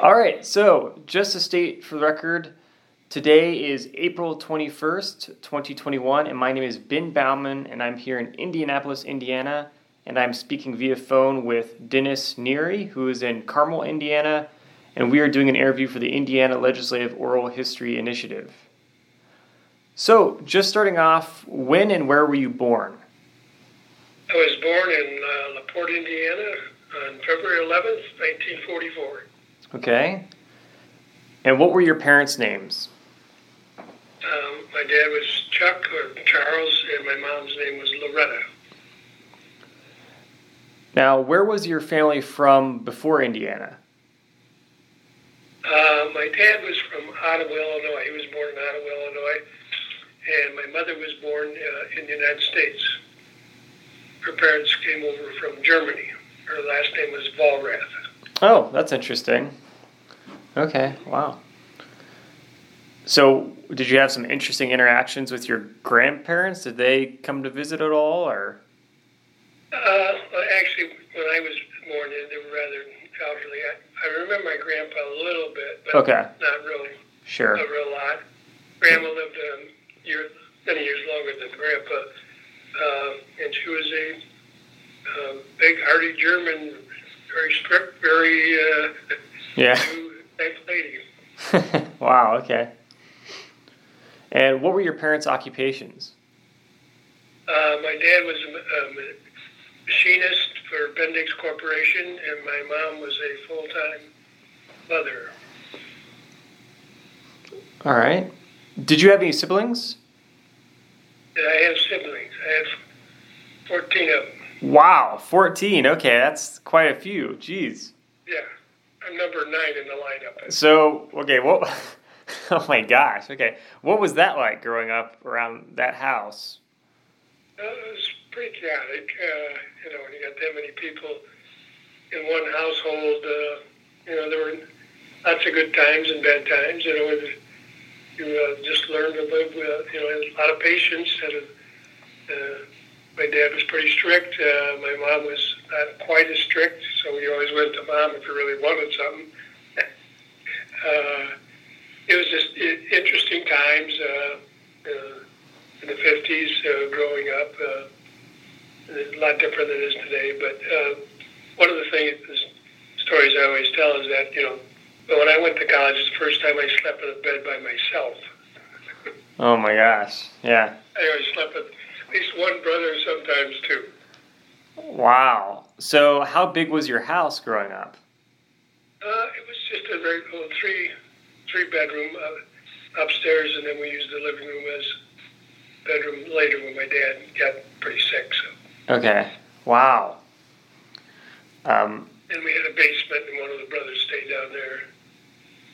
All right, so just to state for the record, today is April 21st, 2021, and my name is Ben Bauman, and I'm here in Indianapolis, Indiana, and I'm speaking via phone with Dennis Neary, who is in Carmel, Indiana, and we are doing an interview for the Indiana Legislative Oral History Initiative. So, just starting off, when and where were you born? I was born in uh, LaPorte, Indiana on February 11th, 1944. Okay. And what were your parents' names? Um, my dad was Chuck or Charles, and my mom's name was Loretta. Now, where was your family from before Indiana? Uh, my dad was from Ottawa, Illinois. He was born in Ottawa, Illinois, and my mother was born uh, in the United States. Her parents came over from Germany. Her last name was Vollrath. Oh, that's interesting. Okay, wow. So, did you have some interesting interactions with your grandparents? Did they come to visit at all, or? Uh, actually, when I was born, they they were rather elderly. I, I remember my grandpa a little bit, but Okay, not really sure. a real lot. Grandma lived um, year, many years longer than Grandpa, uh, and she was a um, big, hearty German, very strict, very uh, Yeah. type lady. wow, okay. And what were your parents' occupations? Uh, my dad was a, um, machinist for Bendix Corporation, and my mom was a full-time mother. All right. Did you have any siblings? I have siblings. I have 14 of them. Wow, 14. Okay, that's quite a few. Jeez. Yeah, number nine in the lineup. So, okay, what? Oh my gosh. Okay, what was that like growing up around that house? Uh, it was pretty chaotic. Uh, you know, when you got that many people in one household, uh, you know, there were lots of good times and bad times. You know, and you uh, just learned to live with, you know, a lot of patience. Had a, uh, my dad was pretty strict. Uh, my mom was not quite as strict, so we always went to mom if we really wanted something. uh, it was just interesting times. Uh, uh, in the 50s uh, growing up. Uh, a lot different than it is today. But uh, one of the things, the stories I always tell is that, you know, when I went to college, it's the first time I slept in a bed by myself. Oh my gosh. Yeah. I always slept with at least one brother, sometimes two. Wow. So, how big was your house growing up? Uh, it was just a very little three, three bedroom uh, upstairs, and then we used the living room as bedroom later when my dad got pretty sick. So, Okay. Wow. Um, and we had a basement, and one of the brothers stayed down there.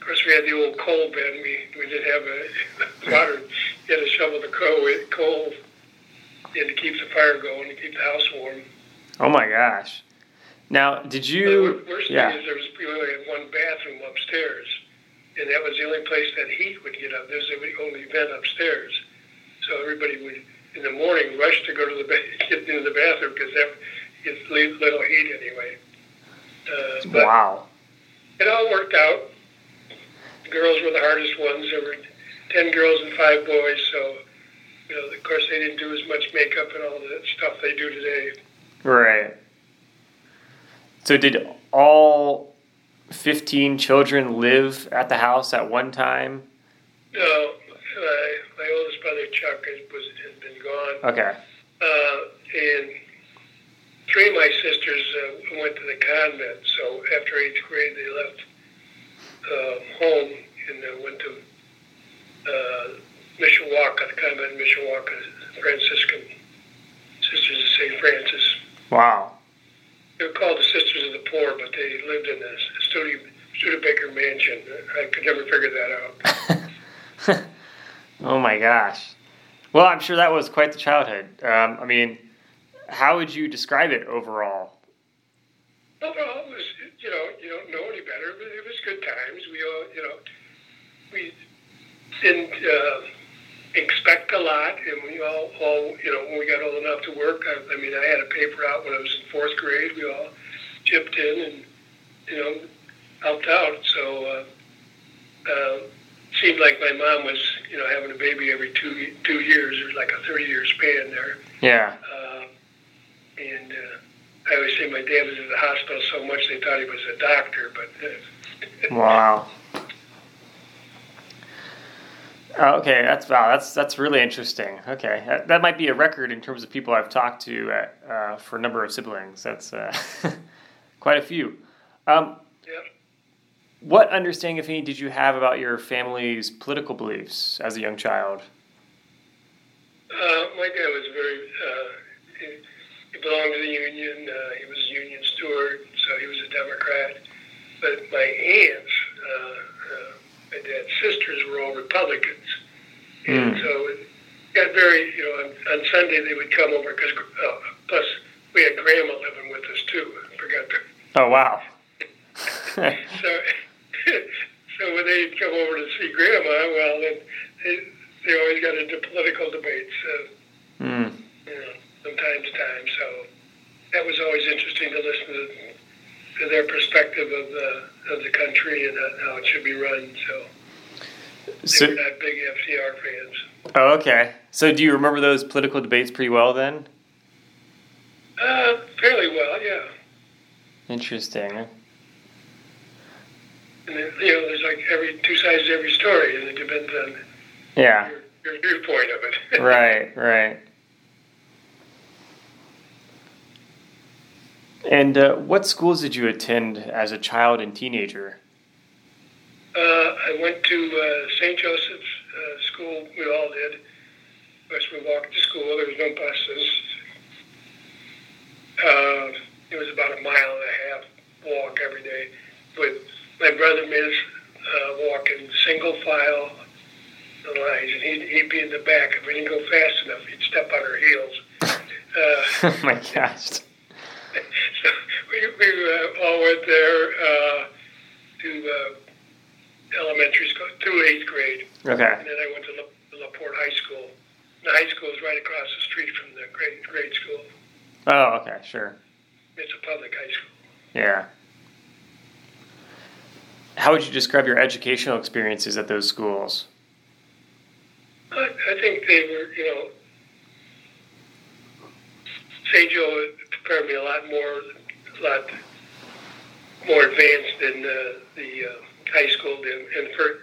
Of course, we had the old coal bin. We we did have a water. You had to shovel the coal. Coal. Had to keep the fire going to keep the house warm. Oh my gosh. Now, did you? the worst Yeah. thing is there was we only had one bathroom upstairs, and that was the only place that heat would get up. There's the only vent upstairs, so everybody would in the morning rush to go to the ba- get into the bathroom because that gets little heat anyway. Uh, but Wow. it all worked out. The girls were the hardest ones. There were ten girls and five boys, so you know, of course, they didn't do as much makeup and all the stuff they do today. Right. So, did all 15 children live at the house at one time? No, my, my oldest brother Chuck has, was has been gone, Okay. uh, and three of my sisters uh, went to the convent. So after eighth grade, they left uh, home and uh, went to uh, Mishawaka, the convent in Mishawaka, Franciscan Sisters of St. Francis. Wow. They were called the Sisters of the Poor, but they lived in a Studio, Studebaker mansion. I could never figure that out. oh my gosh. Well, I'm sure that was quite the childhood. Um, I mean, how would you describe it overall? Overall, it was, you know, you don't know any better, but it was good times. We all, you know, we didn't uh, expect a lot, and we all, all, you know, when we got old enough to work, I, I mean, I had a paper out when I was in fourth grade. We all chipped in, and you know, helped out. So uh, uh, seemed like my mom was, you know, having a baby every two two years. It was like a thirty year span there. Yeah. Uh, and uh, I always say my dad was in the hospital so much they thought he was a doctor, but. Uh, wow. Oh, okay, that's wow. That's that's really interesting. Okay, that, that, might be a record in terms of people I've talked to at, uh, for a number of siblings. That's uh, quite a few. Um, yeah. What understanding, if any, did you have about your family's political beliefs as a young child? Uh, my dad was very. Uh, he, he, belonged to the union. Uh, he was a union steward, so he was a Democrat. But my aunts my dad's sisters were all Republicans, and mm. so it got very, you know, on, on Sunday they would come over because uh, plus we had grandma living with us too. I forgot to. Oh wow. so, so when they'd come over to see grandma, well, then they, they always got into political debates. Uh, mm. You know, from time to time. So that was always interesting to listen to, to their perspective of the of the country and how it should be run. So, so they were not big FDR fans. Oh, okay. So, do you remember those political debates pretty well then? Uh, fairly well, yeah. Interesting. And then, you know, there's like every two sides to every story, and it depends on yeah your, your viewpoint of it. right, right. And uh, what schools did you attend as a child and teenager? Uh, I went to uh, St. Joseph's uh, School. We all did. Of course, we walked to school. There was no buses. Uh, it was about a mile and a half walk every day. With my brother made us uh, walk in single file the lines, and he'd, he'd be in the back. If we didn't go fast enough, he'd step on our heels. oh my gosh so we, we uh, all went there uh, to uh, elementary school through eighth grade. Okay. And then I went to La, LaPorte High School. The high school is right across the street from the grade grade school. Oh, okay, sure. It's a public high school. Yeah. How would you describe your educational experiences at those schools? I, I think they were, you know, St. Joe me a lot more, a lot more advanced than uh, the uh, high school did, and for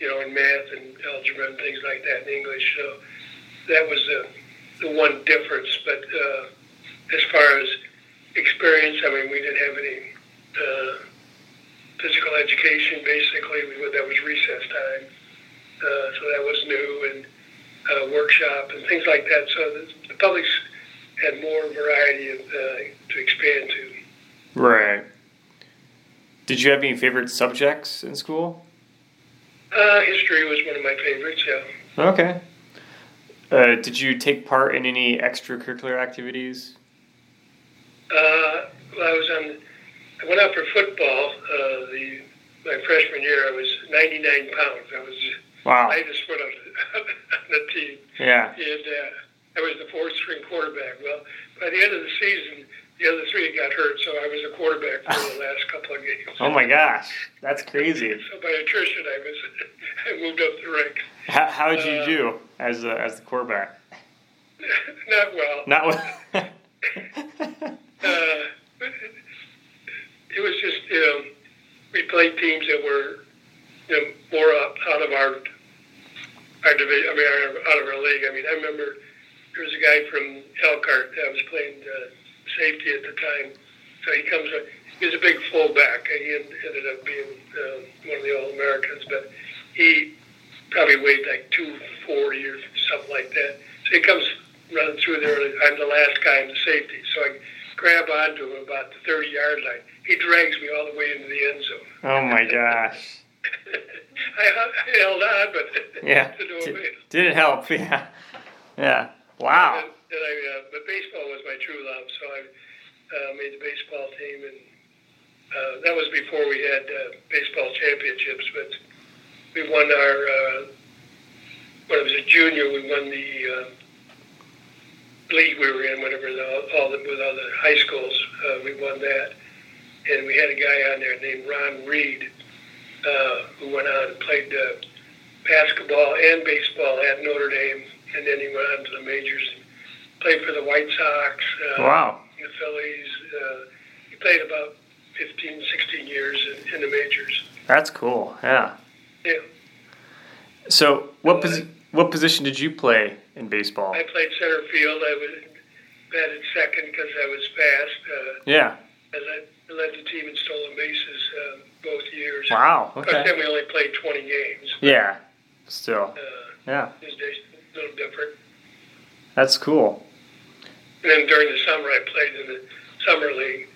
you know, in math and algebra and things like that in English. So that was the the one difference. But uh, as far as experience, I mean, we didn't have any uh, physical education. Basically, we, that was recess time, uh, so that was new and uh, workshop and things like that. So the, the public's had more variety of, uh, to expand to. Right. Did you have any favorite subjects in school? Uh, history was one of my favorites. Yeah. Okay. Uh, did you take part in any extracurricular activities? Uh, well, I was on. I went out for football. Uh, the my freshman year, I was 99 pounds. I was wow. lightest foot on, on the team. Yeah. And uh, I was the fourth string quarterback. Well, by the end of the season, the other three got hurt, so I was a quarterback for the last couple of games. Oh my gosh, that's crazy! so by attrition, I was I moved up the ranks. How, how did you uh, do as a, as the quarterback? Not well. Not well. uh, it was just you know we played teams that were you know more up out of our our division. I mean, our, out of our league. I mean, I remember there was a guy from Elkhart that was playing uh, safety at the time. So he comes up. He was a big fullback. And he ended up being um, one of the All Americans, but he probably weighed like 240 or something like that. So he comes running through there. I'm the last guy in the safety. So I grab onto him about the 30 yard line. He drags me all the way into the end zone. Oh my gosh. I, I held on, but yeah, D- didn't help. Yeah, yeah. Wow. And, and I, uh, but baseball was my true love, so I uh, made the baseball team, and uh, that was before we had uh, baseball championships. But we won our uh, when I was a junior, we won the uh, league we were in, whatever the, all the with all the high schools, uh, we won that. and we had a guy on there named Ron Reed, uh, who went on and played uh, basketball and baseball at Notre Dame, and then he went on to the majors and played for the White Sox, uh, Wow. the Phillies. Uh, he played about 15, 16 years in, in the majors. That's cool. Yeah. Yeah. So what posi- what position did you play in baseball? I played center field. I was batted second because I was fast. Uh, Yeah. I led, I led the team in stolen bases uh, both years. Wow. Okay. then we only played 20 games. Yeah. Still. Uh, Yeah. these days, a little different. That's cool. And then during the summer, I played in the summer league.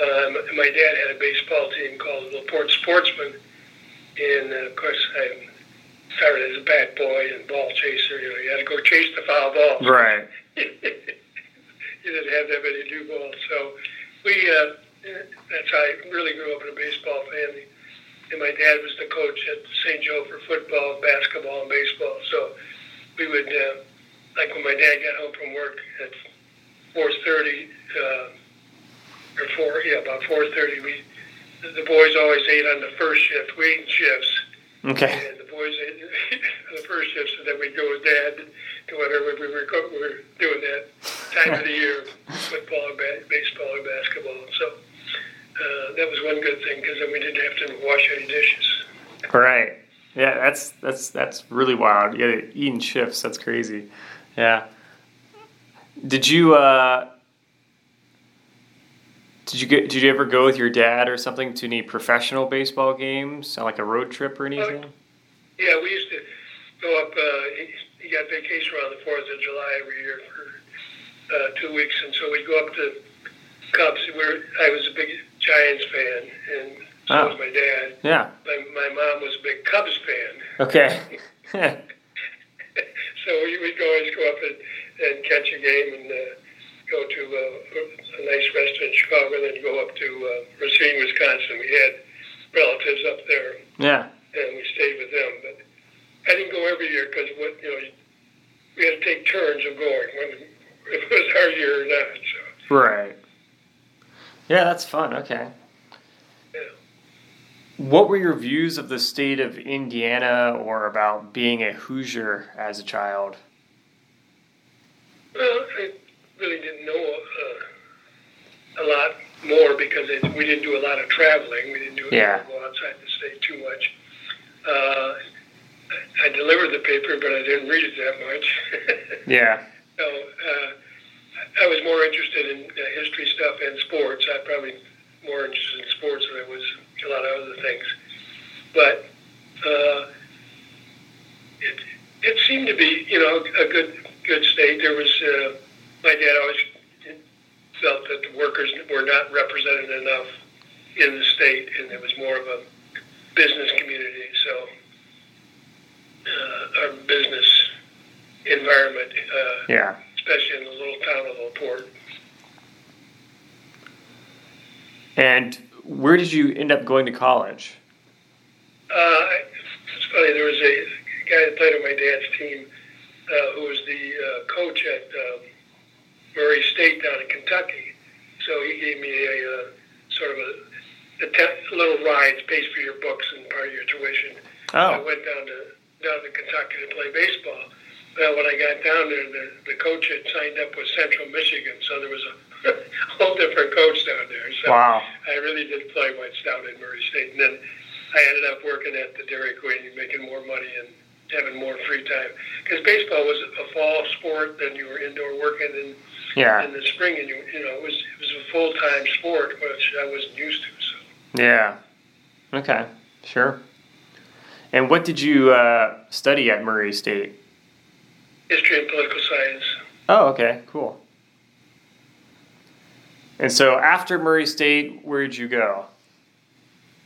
Um, my dad had a baseball team called Laporte Sportsman. And uh, of course, I started as a bat boy and ball chaser. You know, you had to go chase the foul ball. Right. you didn't have that many new balls. So we, uh, that's how I really grew up in a baseball family. And my dad was the coach at St. Joe for football, basketball, and baseball. So we would, uh, like when my dad got home from work at 4.30, uh, or 4, yeah, about 4.30, we, the boys always ate on the first shift, waiting shifts. Okay. And the boys ate on the first shift, so then we'd go with dad to whatever we were, we were doing that time of the year, football, or ba- baseball, or basketball. So uh, that was one good thing because then we didn't have to wash any dishes. Right. Yeah. That's that's that's really wild. Yeah. Eating shifts. That's crazy. Yeah. Did you uh? Did you get? Did you ever go with your dad or something to any professional baseball games, on like a road trip or anything? Yeah, we used to go up. Uh, he, he got vacation around the Fourth of July every year for uh, two weeks, and so we'd go up to Cubs. We're, I was a big Giants fan, and so Oh. was my dad. Yeah. My, my mom was a big Cubs fan. Okay. so we would go always go up and, and catch a game and uh, go to uh, a nice restaurant in Chicago, and then go up to uh, Racine, Wisconsin. We had relatives up there, yeah. and we stayed with them. But I didn't go every year because what you know, we had to take turns of going when if it was our year or not. So Right. Yeah, that's fun. Okay. What were your views of the state of Indiana or about being a Hoosier as a child? well, I really didn't know uh, a lot more because it, we didn't do a lot of traveling. We didn't do Yeah. go outside the state too much. Uh, I delivered the paper, but I didn't read it that much. Yeah. So uh, I was more interested in uh, history stuff and sports. I'm probably more interested in sports than I was a lot of other things. But uh, it it seemed to be, you know, a good good state. There was uh, my dad always felt that the workers were not represented enough in the state, and it was more of a business community. So uh, our business environment. Uh, Yeah. especially in the little town of Laporte. And where did you end up going to college? Uh, it's funny, there was a guy that played on my dad's team uh, who was the uh, coach at um, Murray State down in Kentucky. So he gave me a uh, sort of a, a, te- little ride, pays for your books and part of your tuition. Oh. I went down to down to Kentucky to play baseball. Well, when I got down there, the, the coach had signed up with Central Michigan, so there was a whole different coach down there. So Wow. I really did play much down at Murray State, and then I ended up working at the Dairy Queen, making more money and having more free time. Because baseball was a fall sport, then you were indoor working, and Yeah. in the spring, and you you know it was it was a full time sport, which I wasn't used to. So Yeah. Okay. Sure. And what did you uh, study at Murray State? history and political science. Oh, okay. Cool. And so after Murray State, where did you go?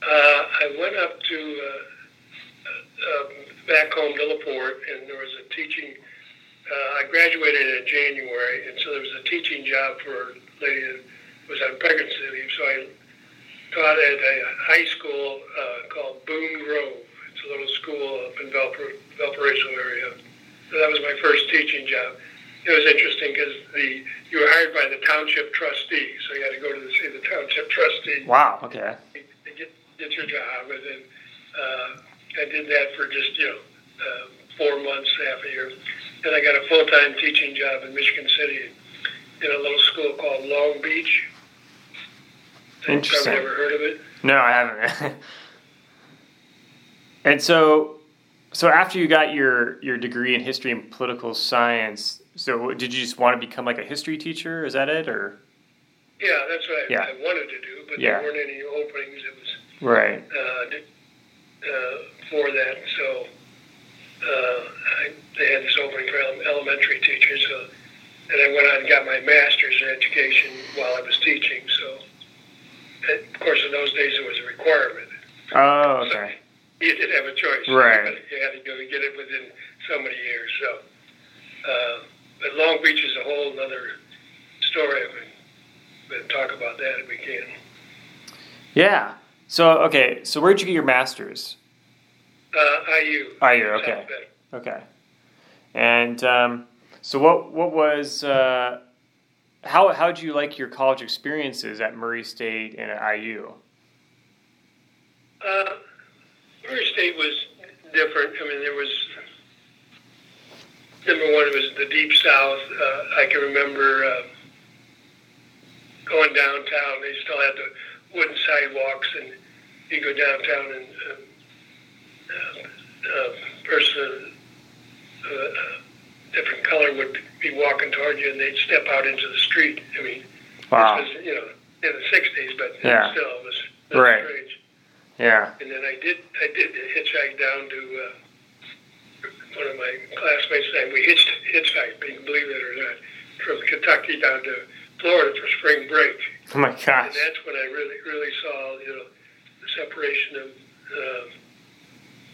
Uh, I went up to uh, uh, back home to Laporte, and there was a teaching. Uh, I graduated in January, and so there was a teaching job for a lady that was on pregnancy leave. So I taught at a high school uh, called Boone Grove. It's a little school up in Valpar- Valparaiso area. So that was my first teaching job. It was interesting because the you were hired by the township trustee, so you had to go to the, see the township trustee Wow. Okay. to get get your job, and then uh, I did that for just you know uh, four months, half a year. Then I got a full time teaching job in Michigan City in a little school called Long Beach. Interesting. Never heard of it. No, I haven't. and so, so after you got your your degree in history and political science, so did you just want to become like a history teacher? Is that it, or Yeah, that's what I, Yeah. I wanted to do, but Yeah. there weren't any openings. It was right? uh, uh, for that. So uh, I, they had this opening for elementary teachers. So and I went on and got my master's in education while I was teaching. So and of course, in those days it was a requirement. Oh, So okay. you didn't have a choice. Right. You had to go get it within so many years. So, uh, but Long Beach is a whole other story. We can talk about that if we can. Yeah. So okay. So where'd you get your master's? Uh, IU. IU, okay. Okay. And um, so what what was uh, how how did you like your college experiences at Murray State and at IU? Uh, Murray State was different. I mean, there was number one. Was the deep South. Uh, I can remember uh, going downtown. They still had the wooden sidewalks, and you go downtown, and uh, uh, a person of a different color would be walking toward you, and they'd step out into the street. I mean, Wow. this was you know in the '60s, but Yeah. still it was, it was Right. strange. Yeah. And then I did I did hitchhike down to uh, one of my classmates and we hitched hitchhiked, believe it or not, from Kentucky down to Florida for spring break. Oh my gosh! And that's when I really really saw you know the separation of uh,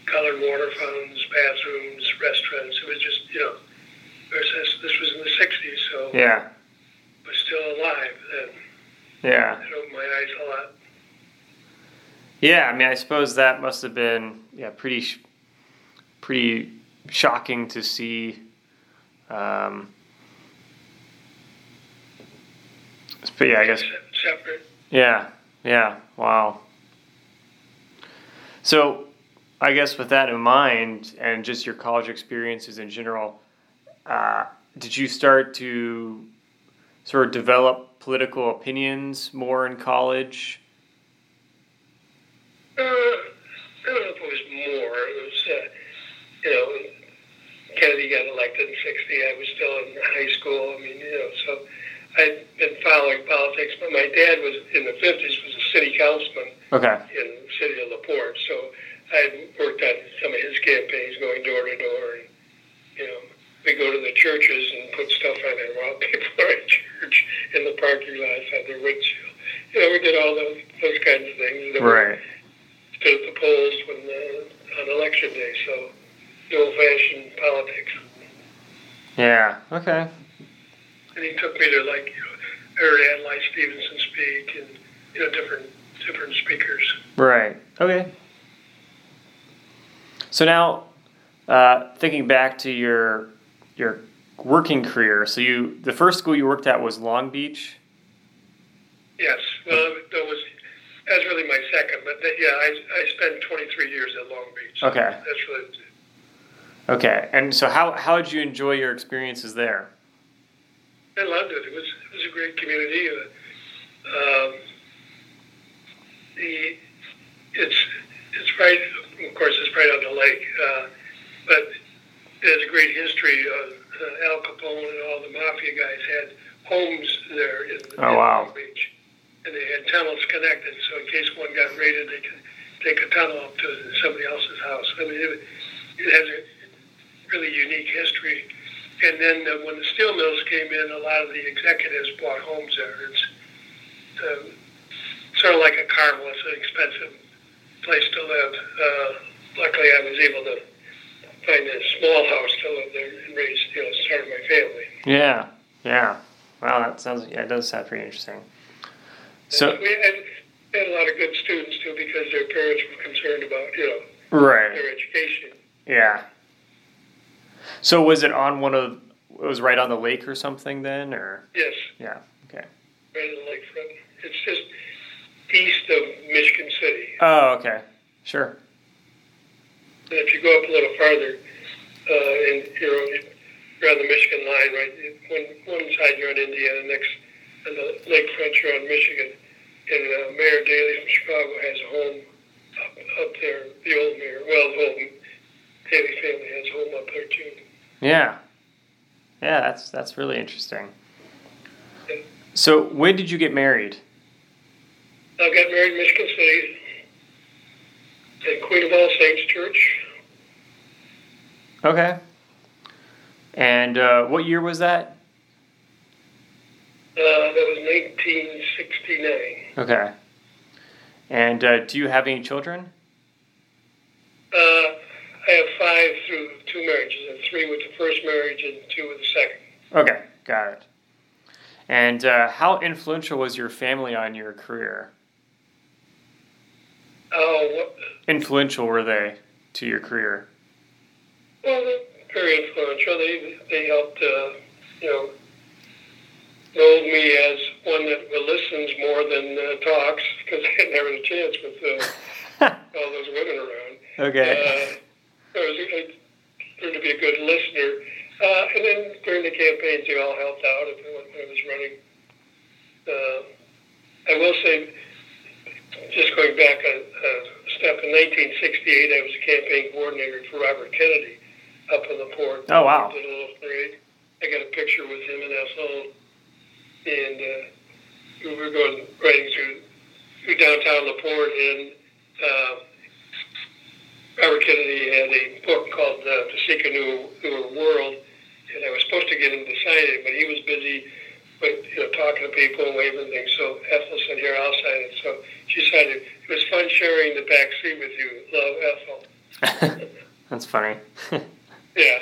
colored water fountains, bathrooms, restaurants. It was just you know this, this was in the '60s, so Yeah. Was still alive then. Yeah. It opened my eyes a lot. Yeah. I mean, I suppose that must have been yeah pretty pretty shocking to see. Um, but yeah, I guess separate. Yeah, yeah, wow. So, I guess with that in mind, and just your college experiences in general, uh, did you start to sort of develop political opinions more in college? Uh, I don't know if it was more. It was, uh, you know, Kennedy got elected in '60. I was still in high school. I mean, you know, so I'd been following politics. But my dad was in the '50s was a city councilman Okay, in the city of Laporte. So I worked on some of his campaigns, going door to door, and you know, we go to the churches and put stuff on there while people are at church in the parking lots on their windshield. You know, we did all those those kinds of things. Right. stood at the polls when uh, on election day. So the old-fashioned politics. Yeah, okay. And he took me to like you know, I heard Adlai Stevenson speak and you know different different speakers. Right. Okay. So now, uh, thinking back to your your working career, so you the first school you worked at was Long Beach. Yes, well that was that's really my second, but that, yeah, I I spent 23 years at Long Beach. Okay. That's really Okay. And so how how did you enjoy your experiences there? I loved it. It was it was a great community. Uh, um, the it's it's right. Of course, it's right on the lake, uh, but it has a great history. Uh, uh, Al Capone and all the mafia guys had homes there in, Oh, in wow. Beach, and they had tunnels connected. So in case one got raided, they could take a tunnel up to somebody else's house. I mean, it, it has a really unique history. And then uh, when the steel mills came in, a lot of the executives bought homes there. It's um, sort of like a Carmel. It's an expensive place to live. Uh, luckily, I was able to find a small house to live there and raise, you know, start my family. Yeah. Yeah. Wow, that sounds yeah, it does sound pretty interesting. So we had, had a lot of good students too because their parents were concerned about, you know, right. their education. Yeah. So was it on one of it was right on the lake or something then, or Yes, yeah, okay. right in the lakefront. It's just east of Michigan City. Oh, okay, sure. And if you go up a little farther, uh, and you're, you're on the Michigan line, right? One, one side you're on Indiana, next on the lakefront you're on Michigan. And uh, Mayor Daley from Chicago has a home up, up there. The old mayor, well, the old Family has a home up there too. Yeah, yeah, that's that's really interesting. So, when did you get married? I got married in Michigan City at Queen of All Saints Church. Okay. And uh, what year was that? Uh, that was 1969. Okay. And uh, do you have any children? Uh, I have five through two marriages, and three with the first marriage and two with the second. Okay, got it. And uh, how influential was your family on your career? Oh, what, Influential were they to your career? well, they're very influential. They they helped, uh, you know, mold me as one that listens more than uh, talks because I didn't have any chance with uh, all those women around. okay. I, was, I learned to be a good listener. Uh, and then during the campaigns, they all helped out if when I was running. Uh, I will say, just going back a, a step, in 1968, I was a campaign coordinator for Robert Kennedy up in LaPorte. Oh, wow. Did a little parade. I got a picture with him and Ethel, and uh, we were going riding through, through downtown LaPorte, and uh, Robert Kennedy had a book called uh, To Seek a New, Newer World, and I was supposed to get him to sign it, but he was busy with, you know, talking to people and waving things. So Ethel said, here, I'll sign it. So she signed it. It was fun sharing the back seat with you. Love, Ethel. That's funny. Yeah.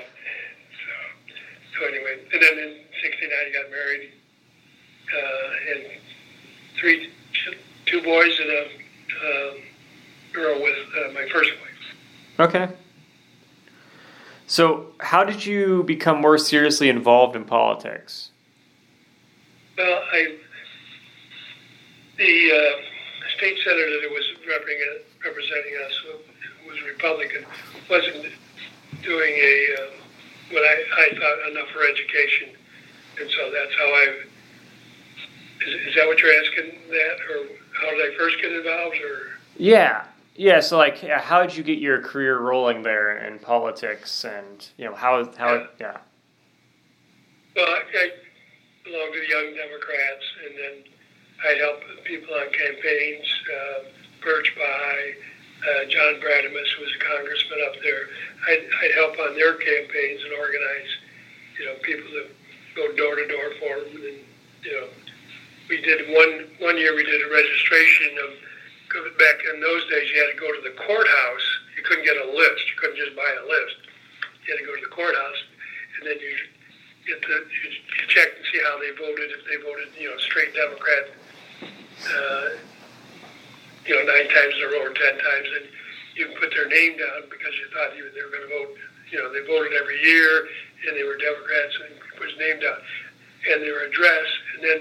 So, so anyway, and then in '69 I got married, uh, and three, two boys and a um, girl with uh, my first. Okay. So, how did you become more seriously involved in politics? Well, I the uh, state senator that was representing representing us who was Republican wasn't doing a uh, what I, I thought enough for education, and so that's how I. Is, is that what you're asking? That or how did I first get involved? Or Yeah. Yeah, so like yeah, how did you get your career rolling there in politics and you know how how yeah. well, I, I belonged to the Young Democrats, and then I'd help people on campaigns. Uh, Birch Bayh, uh, John Brademas, who was a congressman up there. I'd, I'd help on their campaigns and organize, you know, people to go door to door for them. And, you know, we did one, one year we did a registration of, back in those days you had to go to the courthouse. You couldn't get a list. You couldn't just buy a list. You had to go to the courthouse and then you get the, you, check and see how they voted, if they voted, you know, straight Democrat, uh, you know, nine times in a row or ten times, and you put their name down because you thought you, they were going to vote. You know, they voted every year, and they were Democrats, and put his name down, and their address, and then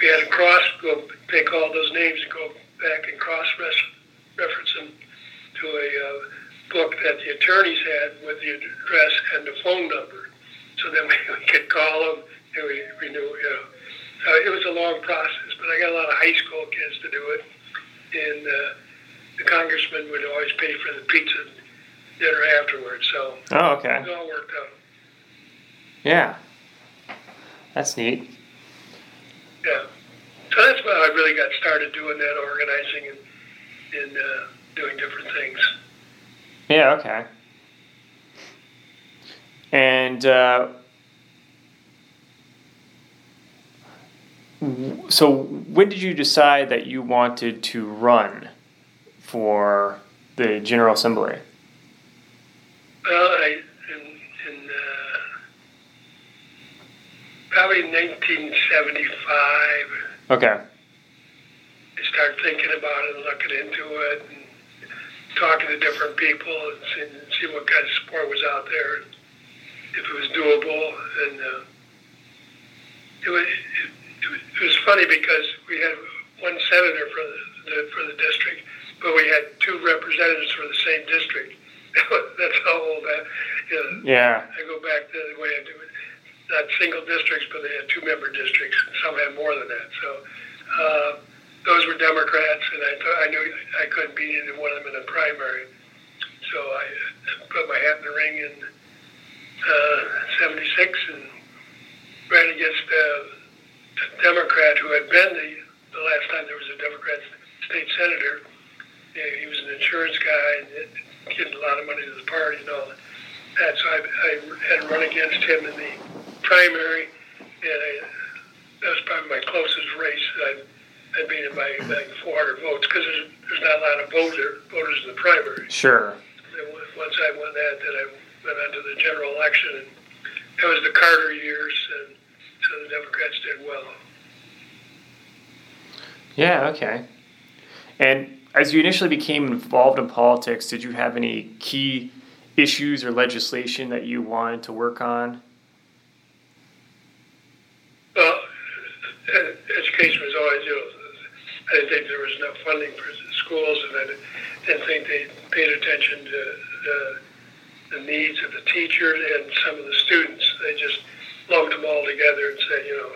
we had a cross go take all those names and go back and cross reference them to a uh, book that the attorneys had with the address and the phone number, so then we, we could call them and we, we knew, you know. So it was a long process, but I got a lot of high school kids to do it and uh, the congressman would always pay for the pizza dinner afterwards. So Oh, okay. it all worked out. Yeah. That's neat. Yeah. So that's when I really got started doing that, organizing and, and uh, doing different things. Yeah, okay. And uh, so, when did you decide that you wanted to run for the General Assembly? Well, I in, in uh, probably 1975, Okay. I started thinking about it and looking into it and talking to different people and seeing, see what kind of support was out there. if it was doable, and uh, it, was, it, it was funny because we had one senator for the, the for the district, but we had two representatives for the same district. That's how old that. You know, Yeah. I go back to the way I do it. Not single districts, but they had two member districts. Some had more than that. So uh, those were Democrats, and I th- I knew I couldn't beat either one of them in a primary. So I uh, put my hat in the ring in uh, '76 and ran against uh, a Democrat who had been the, the last time there was a Democrat state senator. He was an insurance guy and getting a lot of money to the party and all that. So I, I had run against him in the primary, and I, that was probably my closest race. I, I beat him by like 400 votes because there's, there's not a lot of voter, voters in the primary. Sure. And once I won that, then I went on to the general election, and that was the Carter years, and so the Democrats did well. Yeah, okay. And as you initially became involved in politics, did you have any key issues or legislation that you wanted to work on? Well, ed- education was always, you know, I didn't think there was enough funding for schools, and I didn't think they paid attention to the, the needs of the teachers and some of the students. They just lumped them all together and said, you know,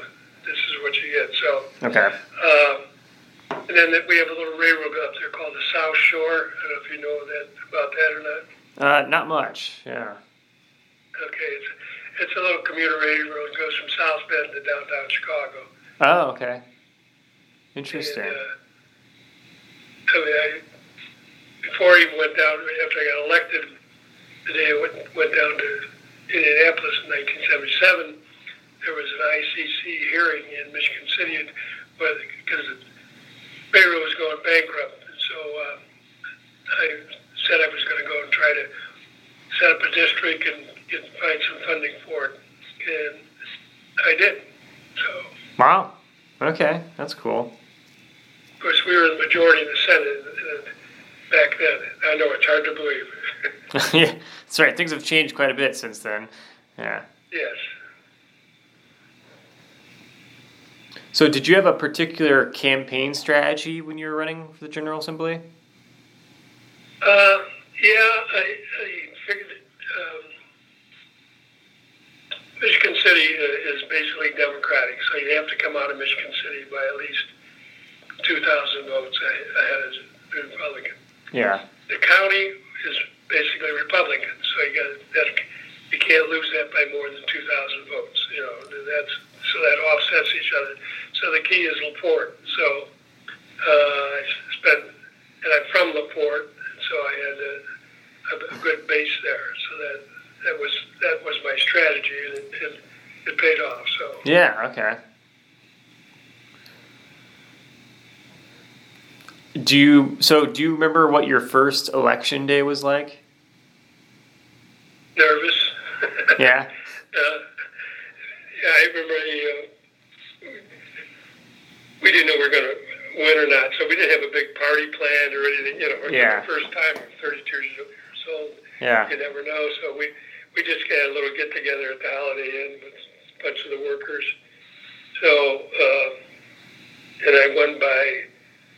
this is what you get. So, Okay. um, and then we have a little railroad up there called the South Shore. I don't know if you know that about that or not. Uh, not much. Yeah. Okay, it's it's a little commuter railroad. It goes from South Bend to downtown Chicago. Oh, okay. Interesting. And, uh, I mean, I, before I even went down, after I got elected, the day I went, went down to Indianapolis in 1977, there was an ICC hearing in Michigan City because the railroad was going bankrupt. And so uh, I said I was going to go and try to set up a district and get find some funding for it, and I did. So. Wow. Okay, that's cool. Of course, we were the majority in the Senate uh, back then. I know it's hard to believe. yeah, that's right. Things have changed quite a bit since then. Yeah. yes. So, did you have a particular campaign strategy when you were running for the General Assembly? Uh, yeah, I, I figured um, Michigan City uh, is basically Democratic, so you have to come out of Michigan City by at least 2,000 votes ahead of the Republican. Yeah. The county is basically Republican, so you got that. You can't lose that by more than 2,000 votes. You know, that's so that offsets each other. So the key is Laporte. So uh, I spent, and I'm from Laporte, so I had a, a, a good base there. So that that was that was my strategy, and it, it, it paid off. So Yeah. Okay. Do you so? Do you remember what your first election day was like? nervous. Yeah. Uh, yeah, I remember the, uh, we didn't know we were going to win or not, so we didn't have a big party planned or anything. You know, Yeah. the first time I'm 32 years old. Yeah. You never know. So we we just had a little get together at the Holiday Inn with a bunch of the workers. So uh, and I won by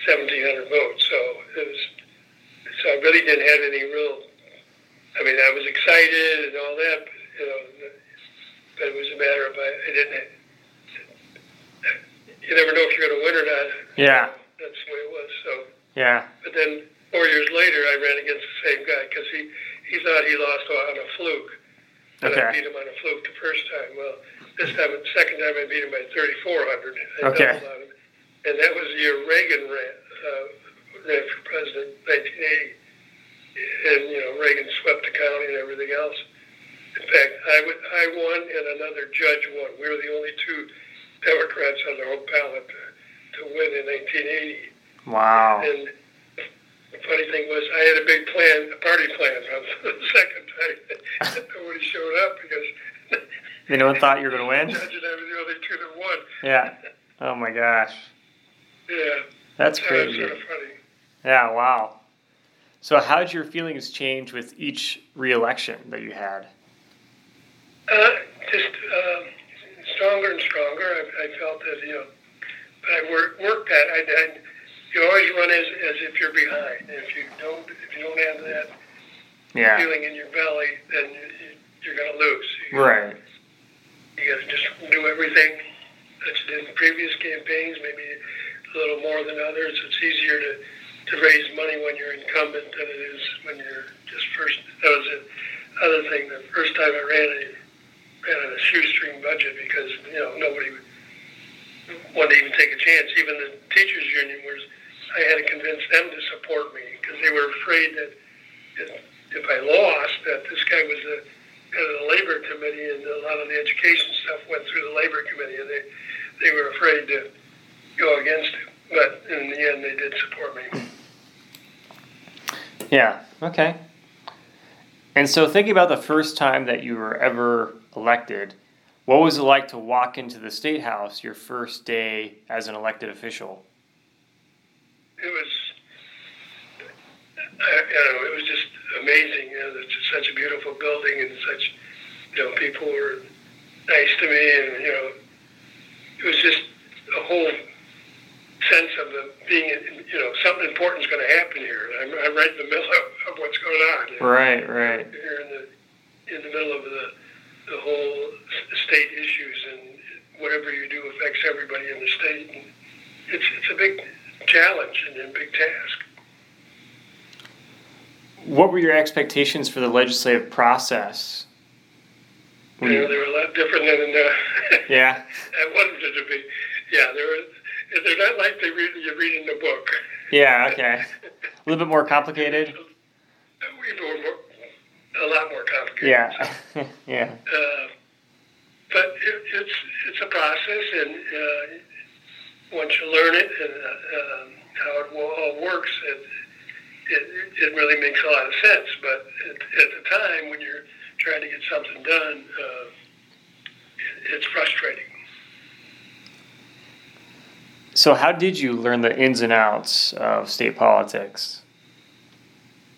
1,700 votes. So it was. So I really didn't have any real. I mean, I was excited and all that, but, you know. But it was a matter of I, I didn't. You never know if you're going to win or not. Yeah. That's the way it was. So. Yeah. But then four years later, I ran against the same guy because he, he thought he lost on a fluke. And I beat him on a fluke the first time. Well, this time, the second time, I beat him by 3,400. I Okay. him. And that was the year Reagan ran, uh, ran for president, 1980. And, you know, Reagan swept the county and everything else. In fact, I, would, I won and another judge won. We were the only two Democrats on the whole ballot to, to win in 1980. Wow. And the funny thing was, I had a big plan, a party plan on the second time. Nobody showed up because Anyone thought you were gonna win? Judge and I were the only two that won. Yeah. Oh my gosh. Yeah, That's so crazy. sort of funny. Yeah. Wow. So, how did your feelings change with each re-election that you had? Uh, just uh, stronger and stronger. I, I felt that you know, but I worked worked that. I, I you always run as as if you're behind. If you don't if you don't have that Yeah. feeling in your belly, then you, you're going to lose. You, Right. You got to just do everything that you did in previous campaigns, maybe a little more than others. It's easier to, to raise money when you're incumbent than it is when you're just first. That was the other thing. The first time I ran it, ran on a shoestring budget because you know nobody wanted to even take a chance. Even the teachers union was. I had to convince them to support me because they were afraid that if, I lost, that this guy was the head of the labor committee, and a lot of the education stuff went through the labor committee, and they they were afraid to go against him. But in the end, they did support me. Yeah. Okay. And so, thinking about the first time that you were ever elected, what was it like to walk into the state house your first day as an elected official? It was, I, you know, it was just amazing. You know, it's such a beautiful building, and such, you know, people were nice to me, and you know, it was just a whole sense of the being, you know, something important is going to happen here. I'm, I'm right in the middle of, of what's going on. You know? Right. Right. You're in the in the middle of the the whole state issues, and whatever you do affects everybody in the state. And it's it's a big challenge and a big task. What were your expectations for the legislative process? You know, they were a lot different than uh, Yeah. I wanted it to be. Yeah, they were. They're not like they read you read in the book. Yeah. Okay. A little bit more complicated. We were more, a lot more complicated. Yeah. yeah. Uh, but it, it's it's a process, and uh, once you learn it and uh, um, how it all works, it, it it really makes a lot of sense. But at, at the time, when you're trying to get something done, uh, it, it's frustrating. So, how did you learn the ins and outs of state politics?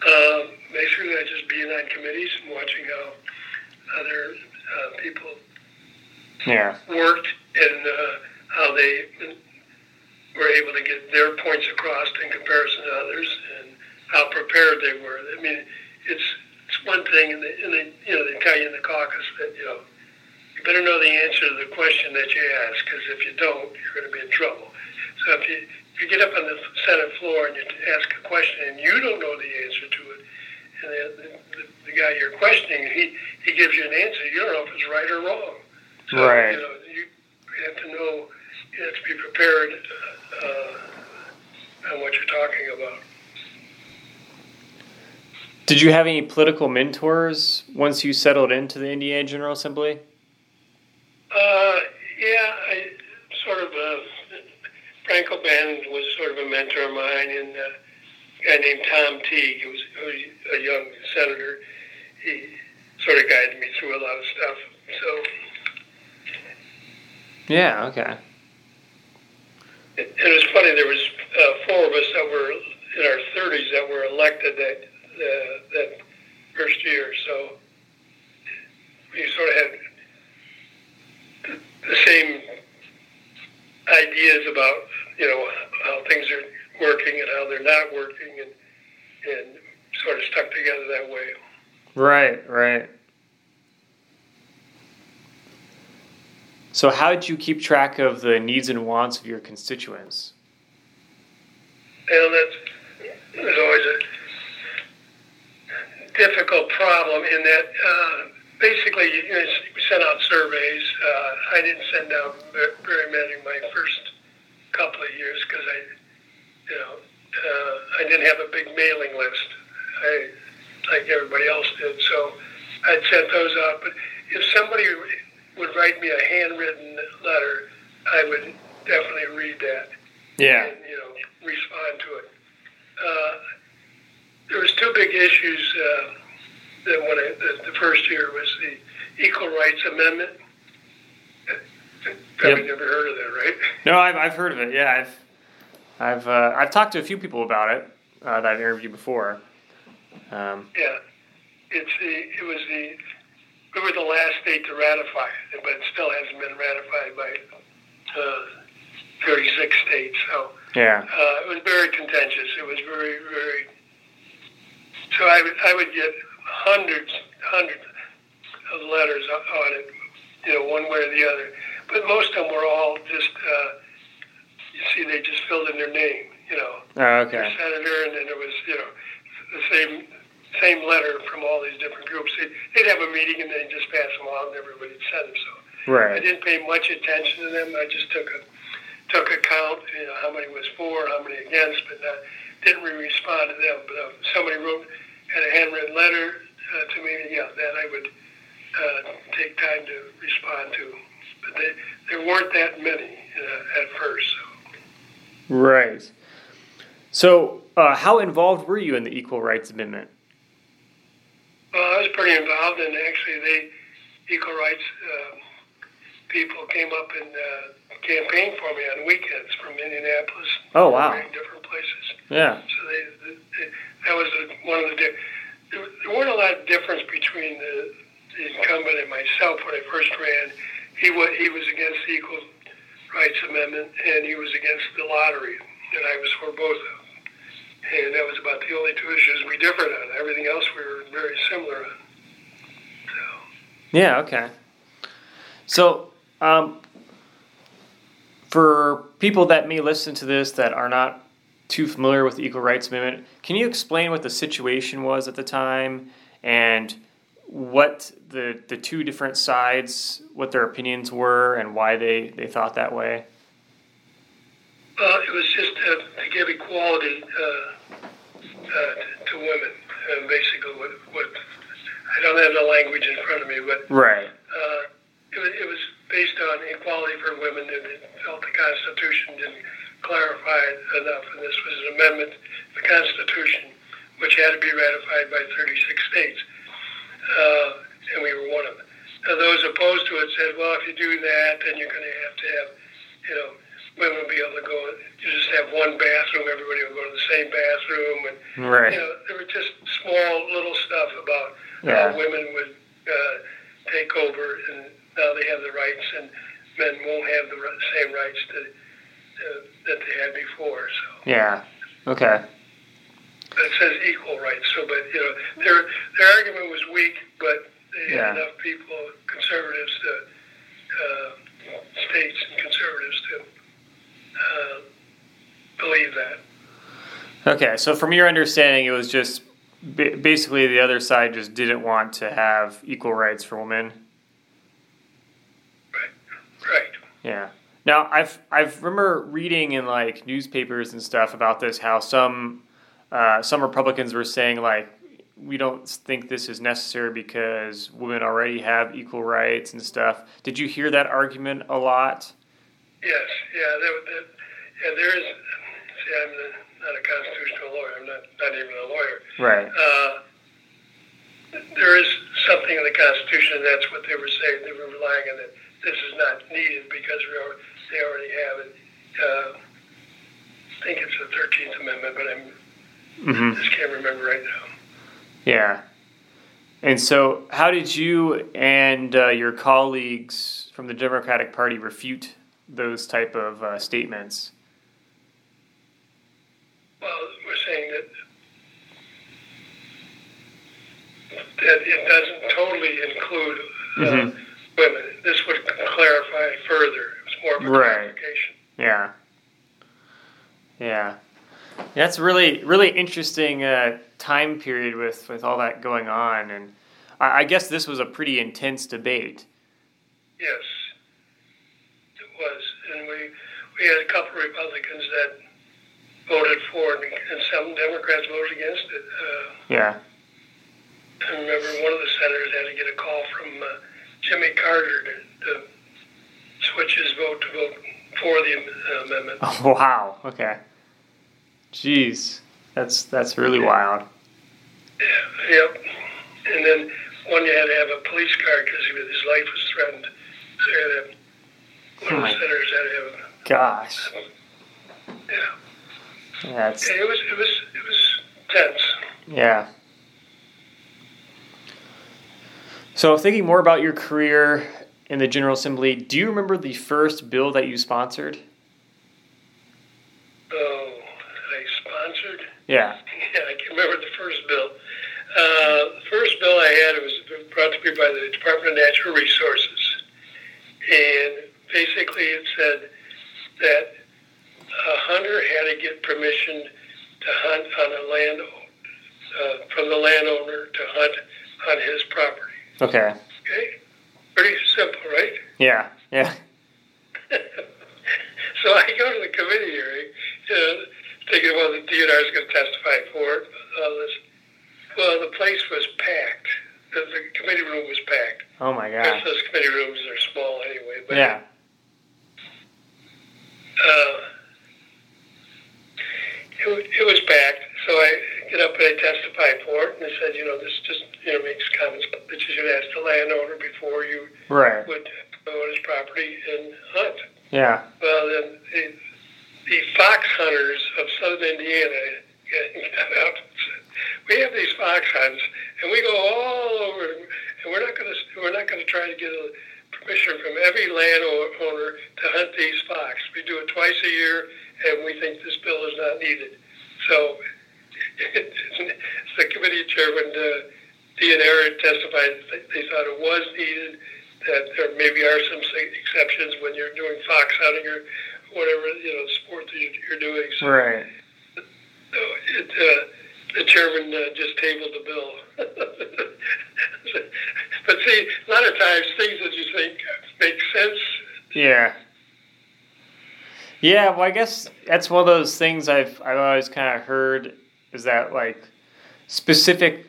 Um, basically, I just being on committees and watching how other uh, people Yeah. worked and uh, how they were able to get their points across in comparison to others, and how prepared they were. I mean, it's it's one thing, and they, and they you know they tell you in the caucus that you know you better know the answer to the question that you ask, because if you don't, you're going to be in trouble. So if you if you get up on the Senate floor and you ask a question and you don't know the answer to it, and the, the, the guy you're questioning, he, he gives you an answer, you don't know if it's right or wrong. So, Right. you know, you have to know, you have to be prepared uh, on what you're talking about. Did you have any political mentors once you settled into the Indiana General Assembly? Uh, yeah, I sort of, uh, Frank O'Bannon was sort of a mentor of mine, and uh, a guy named Tom Teague, who was, who was a young senator, he sort of guided me through a lot of stuff. So, Yeah. Okay. It, it was funny, there was uh, four of us that were in our 30s that were elected that, uh, that first year, so we sort of had the same ideas about you know how things are working and how they're not working, and and sort of stuck together that way. Right. Right. So, how did you keep track of the needs and wants of your constituents? That's there's always a difficult problem in that uh, basically you know, we sent out surveys. Uh, I didn't send out very many my first couple of years because I, you know, uh, I didn't have a big mailing list. I like everybody else did, so I'd sent those out. But if somebody would write me a handwritten letter, I would definitely read that and you know respond to it. Uh, there was two big issues uh, that when I, the, the first year was the Equal Rights Amendment. Probably Yep. never heard of that, right? No, I've, I've heard of it. Yeah, I've I've uh, I've talked to a few people about it uh, that I've interviewed before. Um, Yeah, it's the it was the we were the last state to ratify it, but it still hasn't been ratified by uh, 36 states. So Yeah. uh, it was very contentious. It was very, very. So I would, I would get hundreds, hundreds of letters on it, you know, one way or the other. But most of them were all just, uh, you see, they just filled in their name, you know, Oh, their okay. senator, and then it was, you know, the same same letter from all these different groups. They'd, they'd have a meeting and then just pass them out, and everybody'd send them. So I didn't pay much attention to them. I just took a took a count, you know, how many was for, how many against, but not, didn't really respond to them. But uh, somebody wrote had a handwritten letter uh, to me, yeah, that I would uh, take time to respond to. But they, there weren't that many uh, at first. So. Right. So, uh, how involved were you in the Equal Rights Amendment? Well, I was pretty involved, and actually, they equal rights um, people came up and uh, campaigned for me on weekends from Indianapolis. Oh, wow. Different places. Yeah. So they, they, that was the, one of the. Di- there, there weren't a lot of difference between the, the incumbent and myself when I first ran. He was he was against the Equal Rights Amendment, and he was against the lottery, and I was for both of them. And that was about the only two issues we differed on. Everything else we were very similar on. So. Yeah. Okay. So, um, for people that may listen to this that are not too familiar with the Equal Rights Movement, can you explain what the situation was at the time and what the the two different sides, what their opinions were, and why they they thought that way? Well, it was just uh, to give equality uh, uh, to women. Uh, basically, what, what I don't have the language in front of me, but Right. uh, it, was, it was based on equality for women, and it felt the Constitution didn't clarify it enough. And this was an amendment to the Constitution, which had to be ratified by 36 states, uh, and we were one of them. Now, those opposed to it said, well, if you do that, then you're going to have to have, you know, women will be able to go. You just have one bathroom. Everybody will go to the same bathroom, and Right. you know, there were just small little stuff about Yeah. how women would uh, take over, and now they have the rights, and men won't have the same rights to, uh, that they had before. So Yeah. Okay. but it says equal rights. So, but you know, their their argument was weak, but they Yeah. had enough people, conservatives, to uh, states and conservatives to uh, believe that. Okay, so from your understanding, it was just basically the other side just didn't want to have equal rights for women. Right. Right. Yeah. Now I've I've remember reading in like newspapers and stuff about this how some uh, some Republicans were saying like we don't think this is necessary because women already have equal rights and stuff. Did you hear that argument a lot? Yes, yeah, that, that, yeah. There is. See, I'm the, not a constitutional lawyer. I'm not not even a lawyer. Right. Uh, there is something in the Constitution. and That's what they were saying. They were relying on that. This is not needed because we are, they already have it. Uh, I think it's the Thirteenth Amendment, but I'm hmm just can't remember right now. Yeah. And so, how did you and uh, your colleagues from the Democratic Party refute those type of uh, statements? Well, we're saying that that it doesn't totally include uh, Mhm. women. This would clarify it further. It's more of a Right. clarification. Yeah. Yeah. That's really really interesting uh, time period with with all that going on, and I, I guess this was a pretty intense debate. Yes, was, and we we had a couple of Republicans that voted for it, and some Democrats voted against it. Uh, Yeah. I remember one of the senators had to get a call from uh, Jimmy Carter to, to switch his vote to vote for the uh, amendment. Oh, wow. Okay. Jeez, that's that's really wild. Yeah, yep. And then one you had to have a police card because his life was threatened. So you had to Oh of my- senators had to. Gosh. Yeah, That's it was it was it was tense. Yeah. So, thinking more about your career in the General Assembly, do you remember the first bill that you sponsored? Oh, I sponsored. Yeah. Yeah, I can remember the first bill. Uh, the first bill I had it was brought to me by the Department of Natural Resources, and basically it said that a hunter had to get permission to hunt on a land uh, from the landowner to hunt on his property. Okay. Okay, pretty simple, right? Yeah. Yeah. so I go to the committee hearing, you know, thinking, well, the DNR is going to testify for it, all this. Well, the place was packed. The, the committee room was packed. Oh my Because god. those committee rooms are small anyway. But Yeah. Uh, it, it was packed. So I get up and I testify for it, and they said, you know, this just you know makes common sense that you should ask the landowner before you Right. would go on his property and hunt. Yeah. Well, then the, the fox hunters of southern Indiana got up. and said, We have these fox hunts, and we go all over, and we're not going to we're not going to try to get a permission from every landowner to hunt these fox. We do it twice a year, and we think this bill is not needed. So, the committee chairman, uh, DNR, testified that they thought it was needed that there maybe are some exceptions when you're doing fox hunting or whatever you know sport that you're- you're doing. So Right. so it, uh, the chairman uh, just tabled the bill. but see, a lot of times things that you think make sense. Yeah. Yeah, well, I guess that's one of those things I've I've always kind of heard is that like specific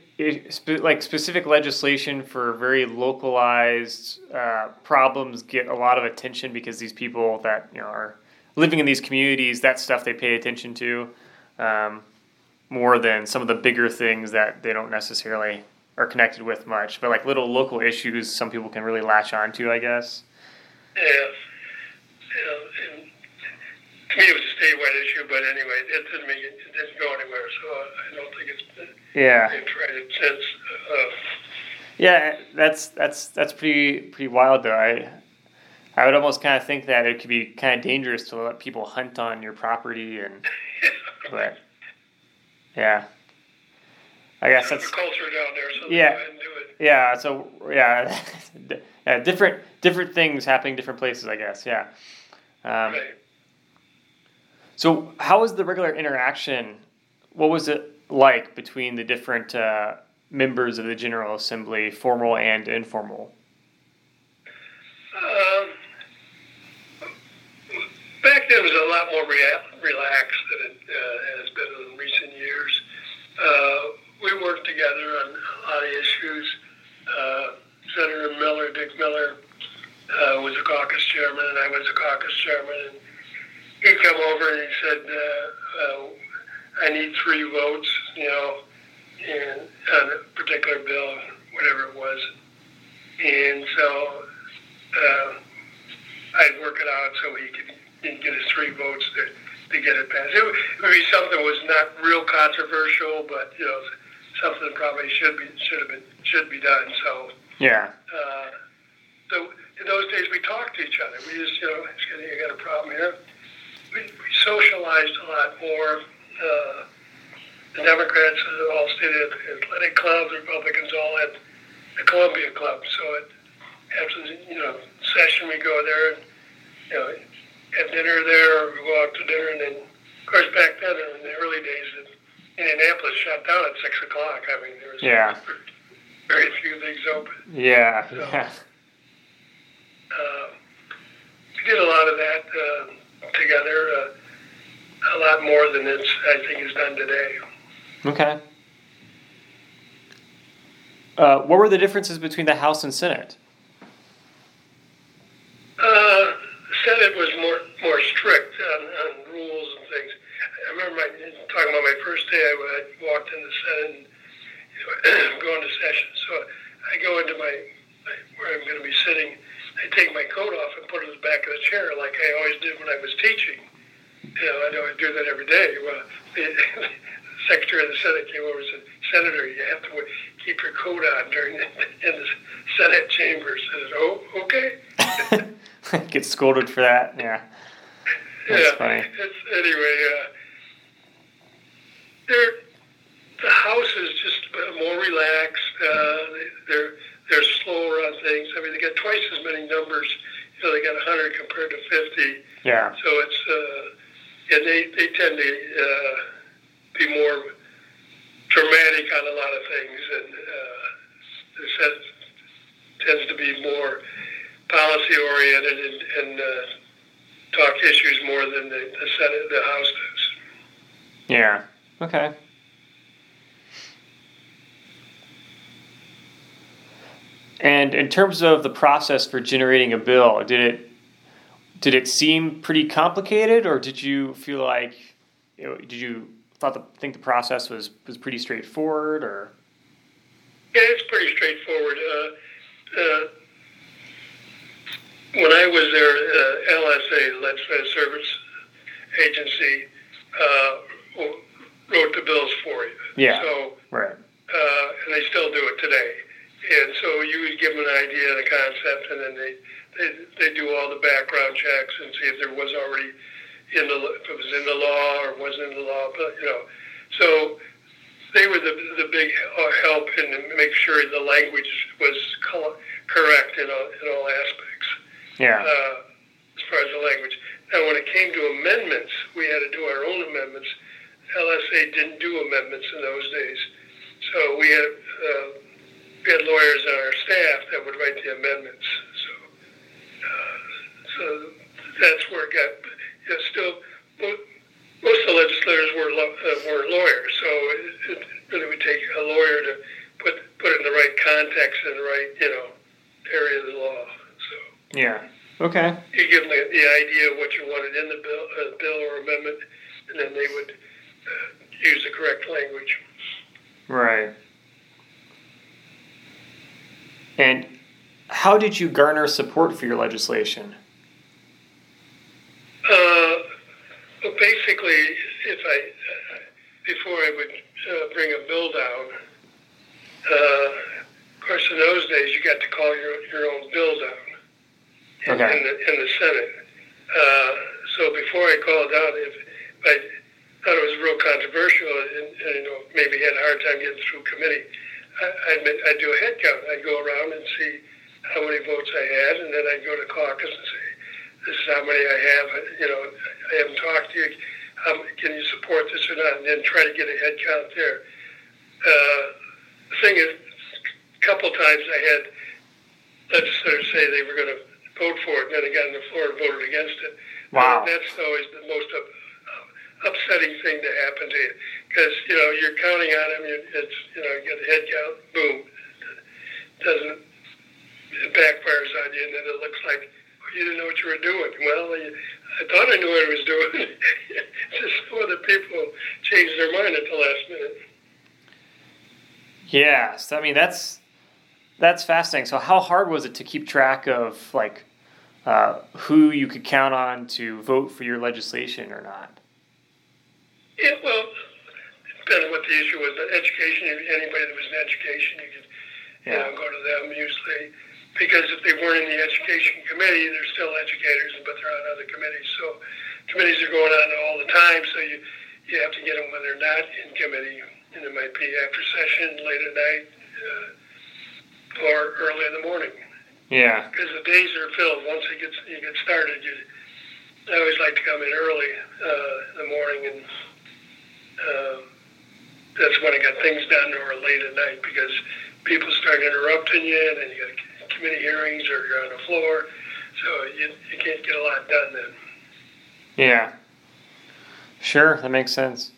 like specific legislation for very localized uh, problems get a lot of attention because these people that you know are living in these communities that stuff they pay attention to um, more than some of the bigger things that they don't necessarily are connected with much but like little local issues some people can really latch on to I guess Yeah. And to me, it was a statewide issue, but anyway, it didn't make it, it didn't go anywhere. So I don't think it's been, yeah tried since. Uh, Yeah, that's that's that's pretty pretty wild though. I I would almost kind of think that it could be kind of dangerous to let people hunt on your property and but yeah. I guess that's a culture down there, so Yeah. they go ahead and do it. yeah, so yeah, yeah, different different things happening different places, I guess. Yeah. Um, Right. So, how was the regular interaction? What was it like between the different uh, members of the General Assembly, formal and informal? Um, back then it was a lot more rea- relaxed than it uh, has been in recent years. Uh, worked together on a lot of issues. Uh, Senator Miller, Dick Miller, uh, was the caucus chairman, and I was the caucus chairman. And he'd come over and he said, uh, uh, "I need three votes, you know, and on a particular bill, whatever it was." And so uh, I'd work it out so he could he'd get his three votes to, to get it passed. It would, it would be something that was not real controversial, but you know something that probably should be should have been should be done. So Yeah. uh, so in those days we talked to each other. We just you know "It's you got a problem here. We, we socialized a lot more. Uh, the Democrats all stayed at athletic clubs. The Republicans all at the Columbia Club. So it after the you know session we go there and you know have dinner there or we go out to dinner and then of course back then in the early days Indianapolis shut down at six o'clock. I mean there was Yeah. very few things open. Yeah. So- Yeah. Uh, we did a lot of that uh, together, uh, a lot more than it's I think is done today. Okay. Uh, what were the differences between the House and Senate? Uh, the Senate was more more strict on, on rules and things. I remember my, talking about my first day. I, I walked in the Senate and you know, going to session. So I go into my where I'm going to be sitting. I take my coat off and put it in the back of the chair like I always did when I was teaching. You know, I know I do that every day. Well, the, the Secretary of the Senate came over and said, "Senator, you have to keep your coat on during the, in the Senate chambers. I said, oh, okay. Get scolded for that. Yeah. That's yeah. funny. It's, anyway, uh, they're, the House is just more relaxed. Uh, they're they're slower on things. I mean, they got twice as many numbers. You know, they got 100 compared to 50. Yeah. So it's uh, and they they tend to uh, be more dramatic on a lot of things, and uh, the Senate tends to be more policy oriented and, and uh, talk issues more than the, the Senate, the House does. Yeah. Okay. And in terms of the process for generating a bill, did it did it seem pretty complicated, or did you feel like you know, did you thought the think the process was was pretty straightforward, or Yeah, it's pretty straightforward. Uh, uh, when I was there, uh, LSA, Legislative Service Agency, uh, wrote the bills for you. Yeah. So, right? uh, and they still do it today. And so you would give them an idea of the concept, and then they, they they do all the background checks and see if there was already in the if it was in the law or wasn't in the law. But you know, so they were the the big help in make sure the language was co- correct in all in all aspects. Yeah. Uh, as far as the language. Now, when it came to amendments, we had to do our own amendments. LSA didn't do amendments in those days, so we had. Uh, we had lawyers on our staff that would write the amendments. So, uh, so that's where it got. You know, still, most of the legislators were uh, were lawyers, so it, it really would take a lawyer to put put it in the right context and the right you know area of the law. So yeah. Okay. You give them the, the idea of what you wanted in the bill, uh, bill or amendment, and then they would use the correct language. Right. And how did you garner support for your legislation? Uh, well, basically, if I uh, before I would uh, bring a bill down, uh, of course, in those days you got to call your your own bill down in, Okay. in, the, in the Senate. Uh, so before I called down, if I thought it was real controversial and, and you know maybe had a hard time getting through committee, I, I'd, I'd do a head count. I'd go around and see how many votes I had, and then I'd go to caucus and say, "This is how many I have." You know, I haven't talked to you. How, m- can you support this or not? And then try to get a head count there. Uh, the thing is, a couple times I had legislators say they were going to vote for it, and then they got on the floor and voted against it. Wow. And that's always the most upsetting thing to happen to you because you know you're counting on. You, it's you know you get a head count, boom, doesn't it backfires on you, and then it looks like oh, you didn't know what you were doing. Well, you, I thought I knew what I was doing. Just some of the people changed their mind at the last minute. Yes, I mean that's that's fascinating. So how hard was it to keep track of like uh, who you could count on to vote for your legislation or not? Yeah, well, depending what the issue was. But education, anybody that was in education, you could you know, go to them usually. Because if they weren't in the education committee, they're still educators, but they're on other committees. So committees are going on all the time, so you, you have to get them when they're not in committee. And it might be after session, late at night, uh, or early in the morning. Yeah. Because the days are filled. Once it gets you get started, you, I always like to come in early uh, in the morning, and um, that's when I got things done, or late at night because people start interrupting you, and then you got committee hearings, or you're on the floor, so you you can't get a lot done then. Yeah. Sure, that makes sense.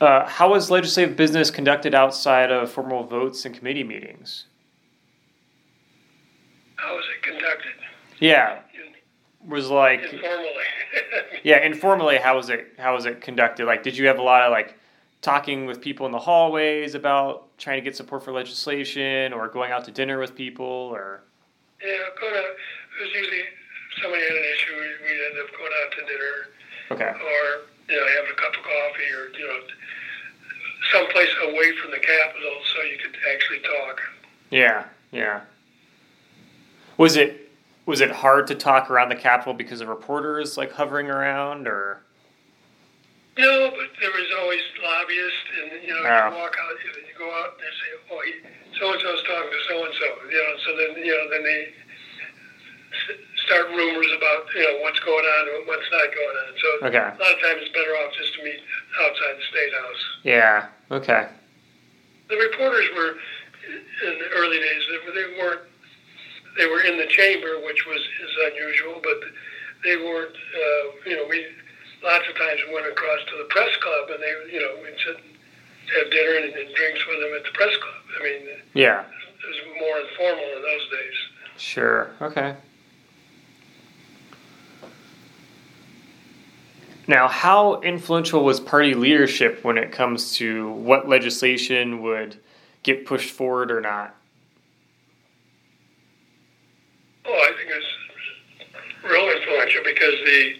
Uh, how was legislative business conducted outside of formal votes and committee meetings? How was it conducted? Yeah, was like Informally. yeah informally. How was it? How was it conducted? Like, did you have a lot of like talking with people in the hallways about trying to get support for legislation, or going out to dinner with people, or Yeah, going out. It was usually somebody had an issue. We we end up going out to dinner. okay, or you know having a cup of coffee or you know someplace away from the Capitol so you could actually talk. yeah, Yeah. Was it was it hard to talk around the Capitol because of reporters like hovering around, or? No, but there was always lobbyists, and you know, Oh. you walk out, you, you go out, and they say, "Oh, so and so's talking to so and so," you know. So then, you know, then they start rumors about you know what's going on and what's not going on. So Okay. a lot of times it's better off just to meet outside the state house. Yeah. Okay. The reporters were in the early days. They weren't. They were in the chamber, which was is unusual, but they weren't. Uh, you know, we lots of times we went across to the press club, and they, you know, we'd sit and have dinner and, and drinks with them at the press club. I mean, it Yeah. was more informal in those days. Sure. Okay. Now, how influential was party leadership when it comes to what legislation would get pushed forward or not? Oh, I think it's real influential because the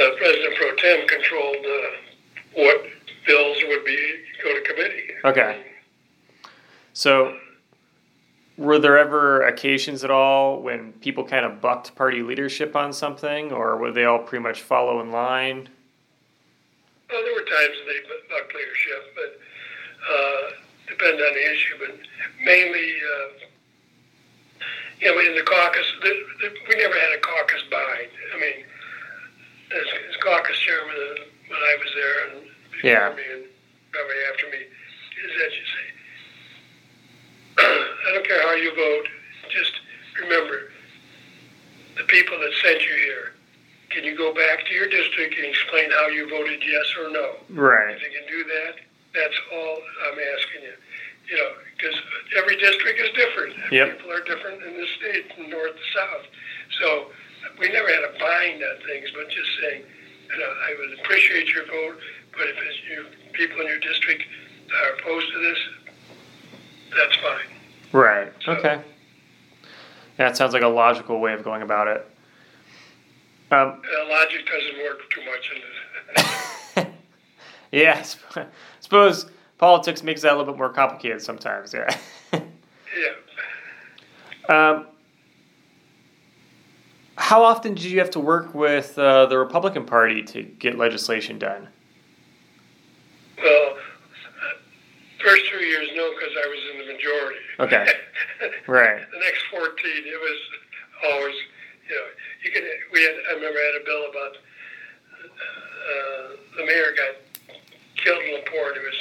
uh, President pro tem controlled uh, what bills would be go to committee. Okay. So, were there ever occasions at all when people kind of bucked party leadership on something, or would they all pretty much follow in line? Well, there were times they bu- bucked leadership, but uh, on the issue. But mainly, uh, you know, in the caucus, the, the, we never had a caucus bind. I mean, as, as caucus chairman uh, when I was there, and before Yeah. me and probably after me, is that you say, I don't care how you vote, just remember the people that sent you here. Can you go back to your district and explain how you voted yes or no? Right. If you can do that, that's all I'm asking you. You know, because every district is different. Yep. People are different in the state, from north to south. So we never had a bind on things, but just saying, you know, I would appreciate your vote, but if it's you, people in your district are opposed to this, that's fine. Right. Okay. Yeah, sounds like a logical way of going about it. Um, Uh, logic doesn't work too much in this. yeah, I suppose politics makes that a little bit more complicated sometimes. Yeah. yeah. um, how often did you have to work with uh, the Republican Party to get legislation done? Well, first two years, no, because I was in the majority. Okay. Right. the next 14, it was always, you know, you could, we had, I remember I had a bill about, uh, the mayor got killed in LaPorte. It was,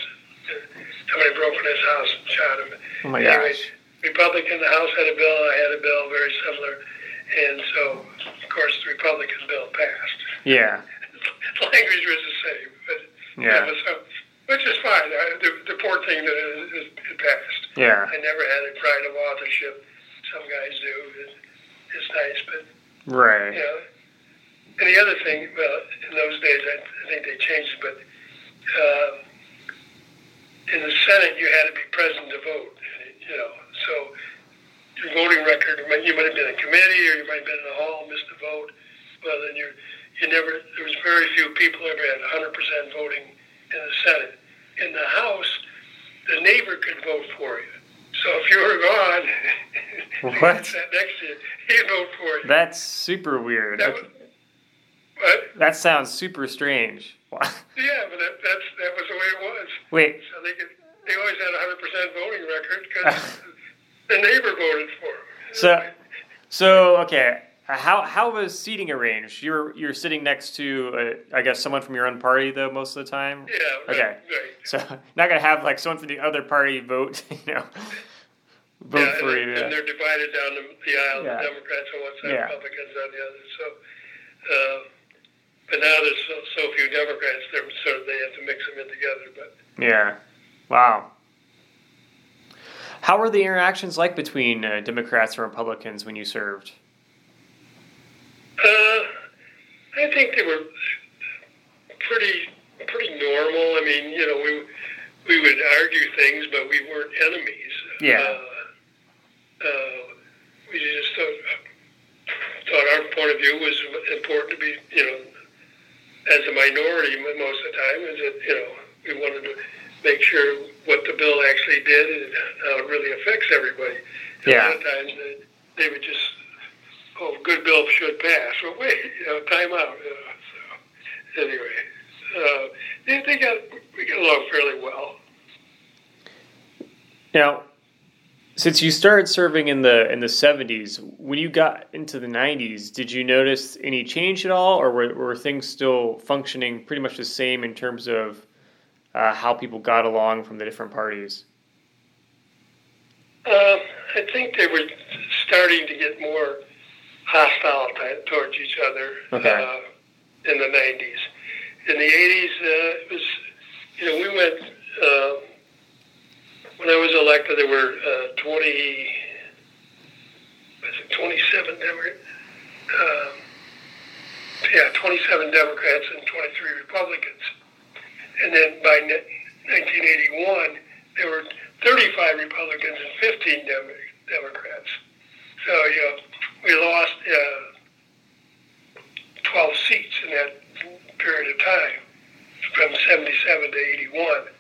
somebody broke in his house and shot him. Oh my Anyway, gosh. Republican, the House had a bill, I had a bill very similar, and so, of course, the Republican bill passed. Yeah. the language was the same, but Yeah. but so, which is fine. I, the, the poor thing that it, it, it passed. Yeah. I never had a pride of authorship. Some guys do. It, it's nice, but Right. you know. And the other thing, well, in those days, I, I think they changed it, but uh, in the Senate, you had to be present to vote. You know, so your voting record, you might you might have been in a committee or you might have been in the hall, missed a vote. Well, then you you never. There was very few people ever had 100% voting in the Senate. In the House, the neighbor could vote for you. So if you were gone, What? sat next to you, he'd vote for you. That's super weird. That was, but That sounds super strange. Wow. yeah, but that, that's that was the way it was. Wait. So they could they always had a hundred percent voting record because the neighbor voted for him. So, so okay. How how was seating arranged? You're you're sitting next to uh, I guess someone from your own party though most of the time. yeah, right, Okay. right. So not gonna have like someone from the other party vote. You know, vote yeah, for and, you. and they're divided down the, the aisle. Yeah. The Democrats on one side, Yeah. Republicans on the other. So, uh, but now there's so, so few Democrats, they're sort of they have to mix them in together. But Yeah. Wow. How were the interactions like between uh, Democrats and Republicans when you served? Uh, I think they were pretty pretty normal. I mean, you know, we we would argue things, but we weren't enemies. Yeah. Uh, uh, we just thought, thought our point of view was important to be, you know, as a minority most of the time. Is that you know we wanted to make sure what the bill actually did and how it really affects everybody. Yeah. A lot of times they, they would just, oh, good bill should pass. Well, wait, you know, time out. You know, so anyway, uh, they, they got we get along fairly well. Now, since you started serving in the in the seventies, when you got into the nineties, did you notice any change at all, or were, were things still functioning pretty much the same in terms of uh, how people got along from the different parties? Um, I think they were starting to get more hostile t- towards each other Okay. uh, in the 90s. In the 80s, uh, it was, you know, we went, uh, when I was elected, there were uh, 20, was it 27 Democrats? Um, yeah, 27 Democrats and 23 Republicans. And then by 1981, there were 35 Republicans and 15 Dem- Democrats. So, you know, we lost uh, 12 seats in that period of time from 77 to 81.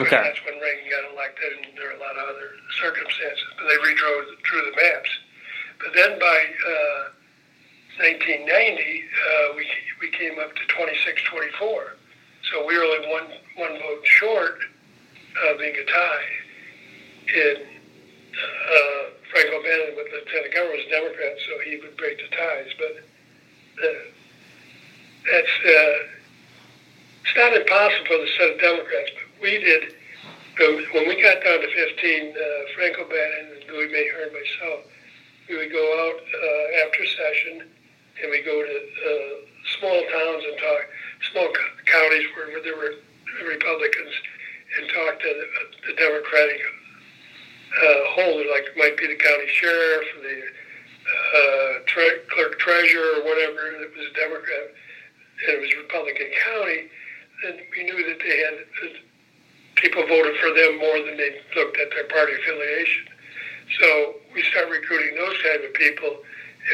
Okay. That's when Reagan got elected, and there are a lot of other circumstances. But they redrew drew the maps. But then by uh, 1990, uh, we we came up to 26-24. So we were only one one vote short of being a tie. And uh, Frank O'Bannon with the Lieutenant Governor was a Democrat, so he would break the ties. But uh, that's uh, it's not impossible for the of Democrats, we did. When we got down to 15, uh, Frank O'Bannon and Louis Mahern and myself, we would go out uh, after session and we go to uh, small towns and talk, small co- counties where there were Republicans, and talk to the, the Democratic uh, holder, like it might be the county sheriff, the uh, tre- clerk treasurer, or whatever that was Democrat, and it was Republican county, then we knew that they had that people voted for them more than they looked at their party affiliation. So we started recruiting those kind of people,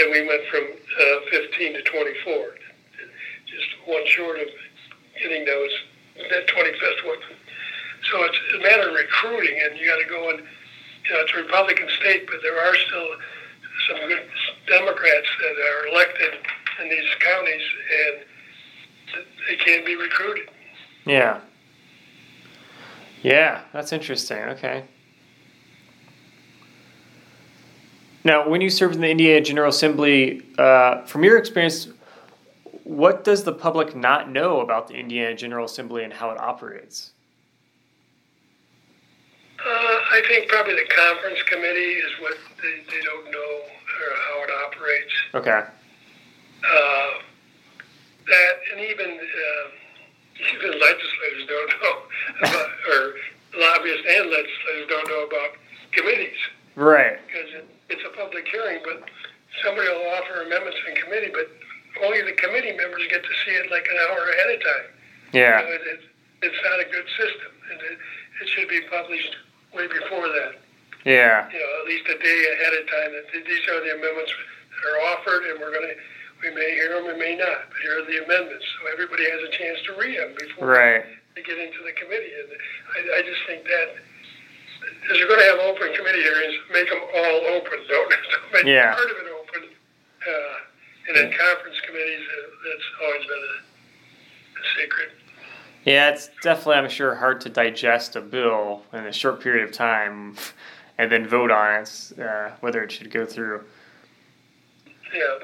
and we went from uh, 15 to 24, just one short of getting those that 25th one. So it's a matter of recruiting, and you got to go and you know it's a Republican state, but there are still some good Democrats that are elected in these counties, and they can be recruited. Yeah. Yeah, that's interesting. Okay. Now, when you served in the Indiana General Assembly, uh, from your experience, what does the public not know about the Indiana General Assembly and how it operates? Uh, I think probably the conference committee is what they, they don't know or how it operates. Okay. Uh, that and even uh, even legislators don't know about, or lobbyists and legislators don't know about committees Right. because it, it's a public hearing. But somebody will offer amendments in committee, but only the committee members get to see it like an hour ahead of time. Yeah. You know, it, it, it's not a good system, and it, it should be published way before that. Yeah. You know, at least a day ahead of time. That these are the amendments that are offered, and we're going to. We may hear them, we may not. But here are the amendments, so everybody has a chance to read them before Right. they get into the committee. And I, I just think that if you're going to have open committee hearings, make them all open. Don't, don't make Yeah. part of it open. Uh, and then conference committees, uh, that's always been a, a secret. Yeah, it's definitely, I'm sure, hard to digest a bill in a short period of time and then vote on it, uh, whether it should go through. Yeah.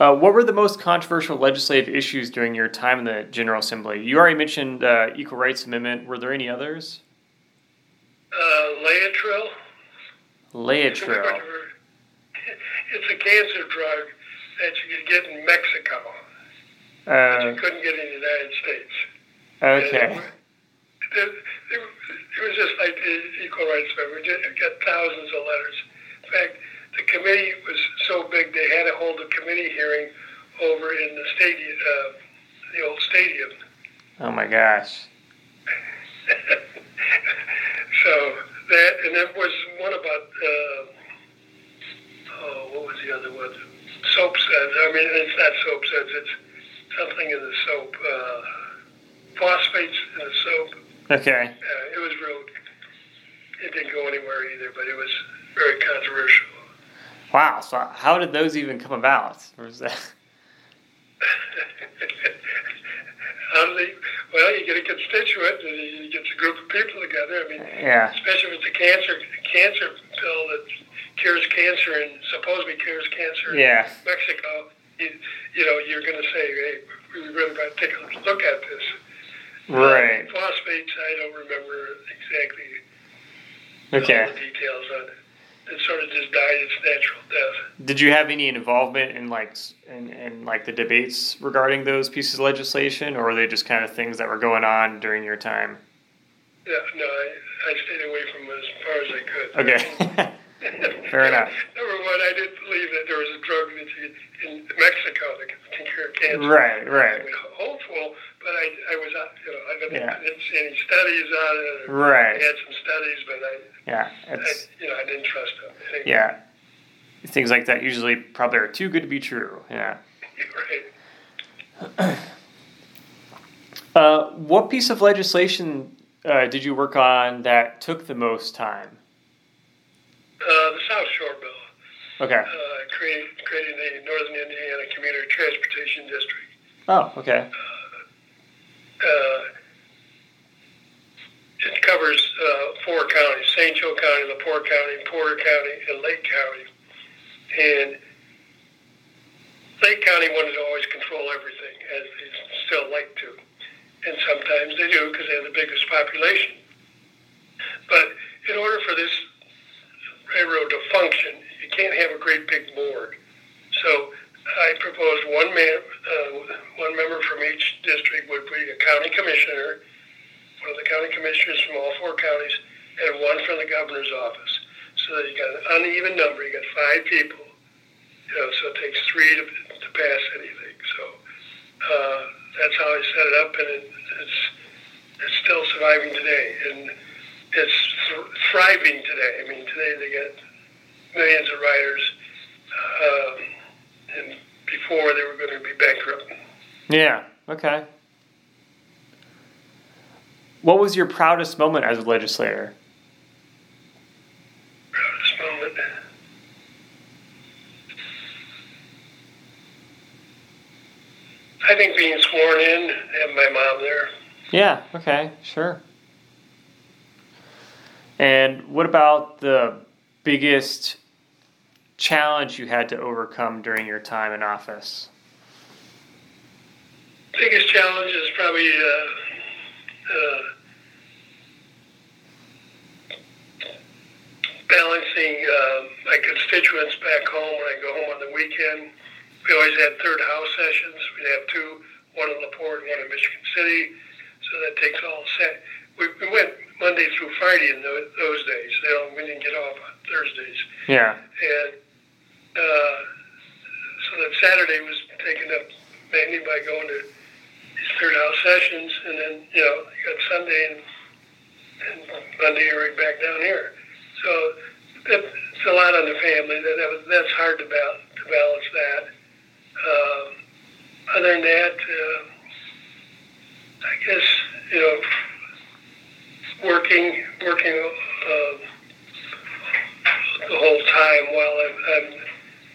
Uh, what were the most controversial legislative issues during your time in the General Assembly? You already mentioned uh, Equal Rights Amendment. Were there any others? Uh. Laetrile. It's a cancer drug that you could get in Mexico, but Uh, you couldn't get in the United States. okay. It, was just like the Equal Rights Amendment. We got thousands of letters. In fact, the committee was so big they had to hold a committee hearing over in the stadium, uh, the old stadium. Oh my gosh. so that, and there was one about, uh, oh, what was the other one? Soap suds. I mean, it's not soap suds. It's something in the soap. Uh, phosphates in the soap. Okay. Uh, it was real. It didn't go anywhere either, but it was very controversial. Wow. So how did those even come about? Or was that? How do um, they? Well, you get a constituent, and you get a group of people together. I mean, Yeah. especially if it's a cancer cancer pill that cures cancer and supposedly cures cancer Yeah. in Mexico. You, you know, you're going to say, hey, we really got to take a look at this. Uh, right. Phosphates, I don't remember exactly Okay. all the details on it. It sort of just died its natural death. Did you have any involvement in like in, in like the debates regarding those pieces of legislation, or were they just kind of things that were going on during your time? Yeah, no, I, I stayed away from it as far as I could. Okay. Fair enough. Number one, I didn't believe that there was a drug in Mexico that can cure cancer. right. I Right. mean, hopeful, but I, I was, uh, you know, I didn't, Yeah. Didn't see any studies on it. I Right. had some studies, but I, Yeah. I It's you know, I didn't trust them. Anyway, yeah. Things like that usually probably are too good to be true. Yeah. Right. Uh, what piece of legislation uh, did you work on that took the most time? Uh, the South Shore Bill, Okay. uh, create, creating the Northern Indiana Community Transportation District. Oh, okay. Uh, it covers uh, four counties: St. Joe County, LaPorte County, Porter County, and Lake County. And Lake County wanted to always control everything, as they still like to, and sometimes they do because they have the biggest population. But in order for this railroad to function, you can't have a great big board. So I proposed one man, uh, one member from each district would be a county commissioner, one of the county commissioners from all four counties, and one from the governor's office. So you got an uneven number. You got five people. You know, so it takes three to, to pass anything. So uh, that's how I set it up, and it, it's it's still surviving today, and it's th- thriving today. I mean, today they get millions of riders. Um, and before they were going to be bankrupt. Yeah. Okay. What was your proudest moment as a legislator? Proudest moment. I think being sworn in, and my mom there. Yeah. Okay. Sure. And what about the biggest challenge you had to overcome during your time in office? Biggest challenge is probably uh, uh, balancing uh, my constituents back home when I go home on the weekend. We always had third house sessions. We'd have two, one in LaPorte, one in Michigan City. So that takes all set. We, we went Monday through Friday in those, those days. They don't, we didn't get off on Thursdays. Yeah. And uh, so that Saturday was taken up mainly by going to these third house sessions, and then you know you got Sunday and, and Monday you're right back down here. So that, it's a lot on the family. That, that was, that's hard to, bal- to balance that. Um, other than that, uh, I guess you know working working. Uh, the whole time while I'm, I'm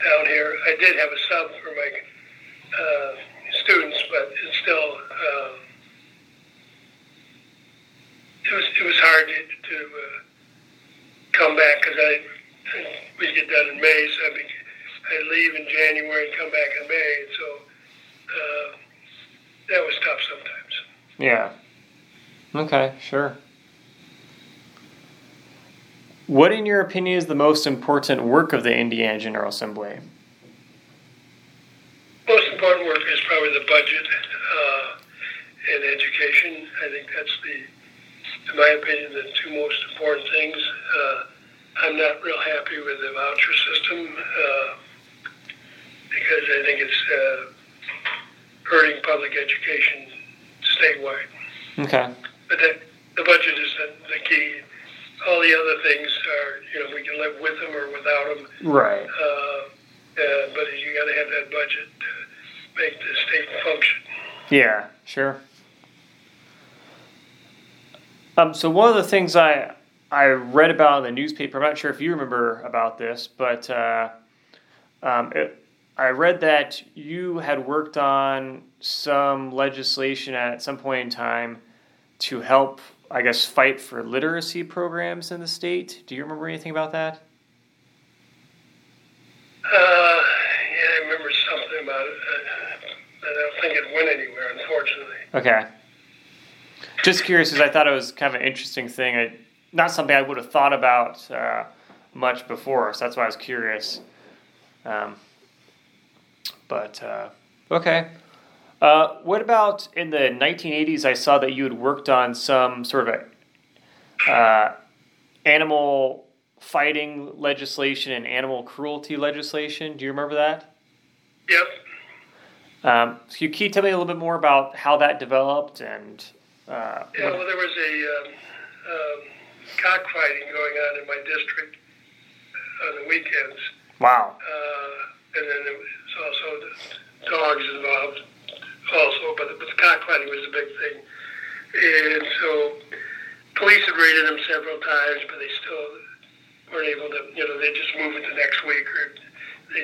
down here. I did have a sub for my uh, students, but it's still um, it was it was hard to, to uh, come back because I we get done in May, so I'd, be, I'd leave in January and come back in May, and so uh, that was tough sometimes. Yeah. Okay, sure. What, in your opinion, is the most important work of the Indiana General Assembly? most important work is probably the budget uh, and education. I think that's the, in my opinion, the two most important things. Uh, I'm not real happy with the voucher system uh, because I think it's uh, hurting public education statewide. Okay. But that, the budget is the, the key. All the other things are, you know, we can live with them or without them. Right. Uh, uh, but you got to have that budget to make the state function. Yeah, sure. Um, so one of the things I I read about in the newspaper, I'm not sure if you remember about this, but uh, um, it, I read that you had worked on some legislation at some point in time to help, I guess, fight for literacy programs in the state. Do you remember anything about that? Uh, yeah, I remember something about it. I, I don't think it went anywhere, unfortunately. Okay. Just curious, because I thought it was kind of an interesting thing. I, not something I would have thought about uh, much before, so that's why I was curious. Um, but uh, okay. Uh, what about in the 1980s? I saw that you had worked on some sort of a uh, animal fighting legislation and animal cruelty legislation. Do you remember that? Yep. Um, so you, can you tell me a little bit more about how that developed and? Uh, yeah, well, there was a um, um, cockfighting going on in my district on the weekends. Wow. Uh, and then there was also the dogs involved also, but the, but the cockfighting was the big thing. And so police had raided them several times, but they still weren't able to, you know, they just move it to next week or they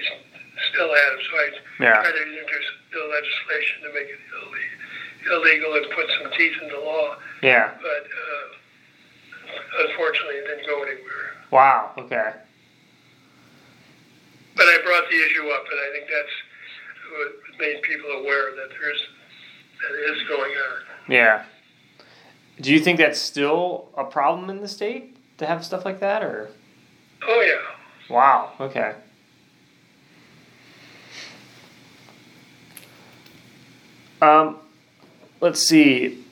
still had them. So I Yeah. tried to introduce the legislation to make it ille- illegal and put some teeth in the law, Yeah. but uh, unfortunately it didn't go anywhere. Wow. Okay. But I brought the issue up, and I think that's what made people aware that there's that is going on. Yeah. Do you think that's still a problem in the state to have stuff like that, or? Oh yeah. Wow. Okay. Um, let's see.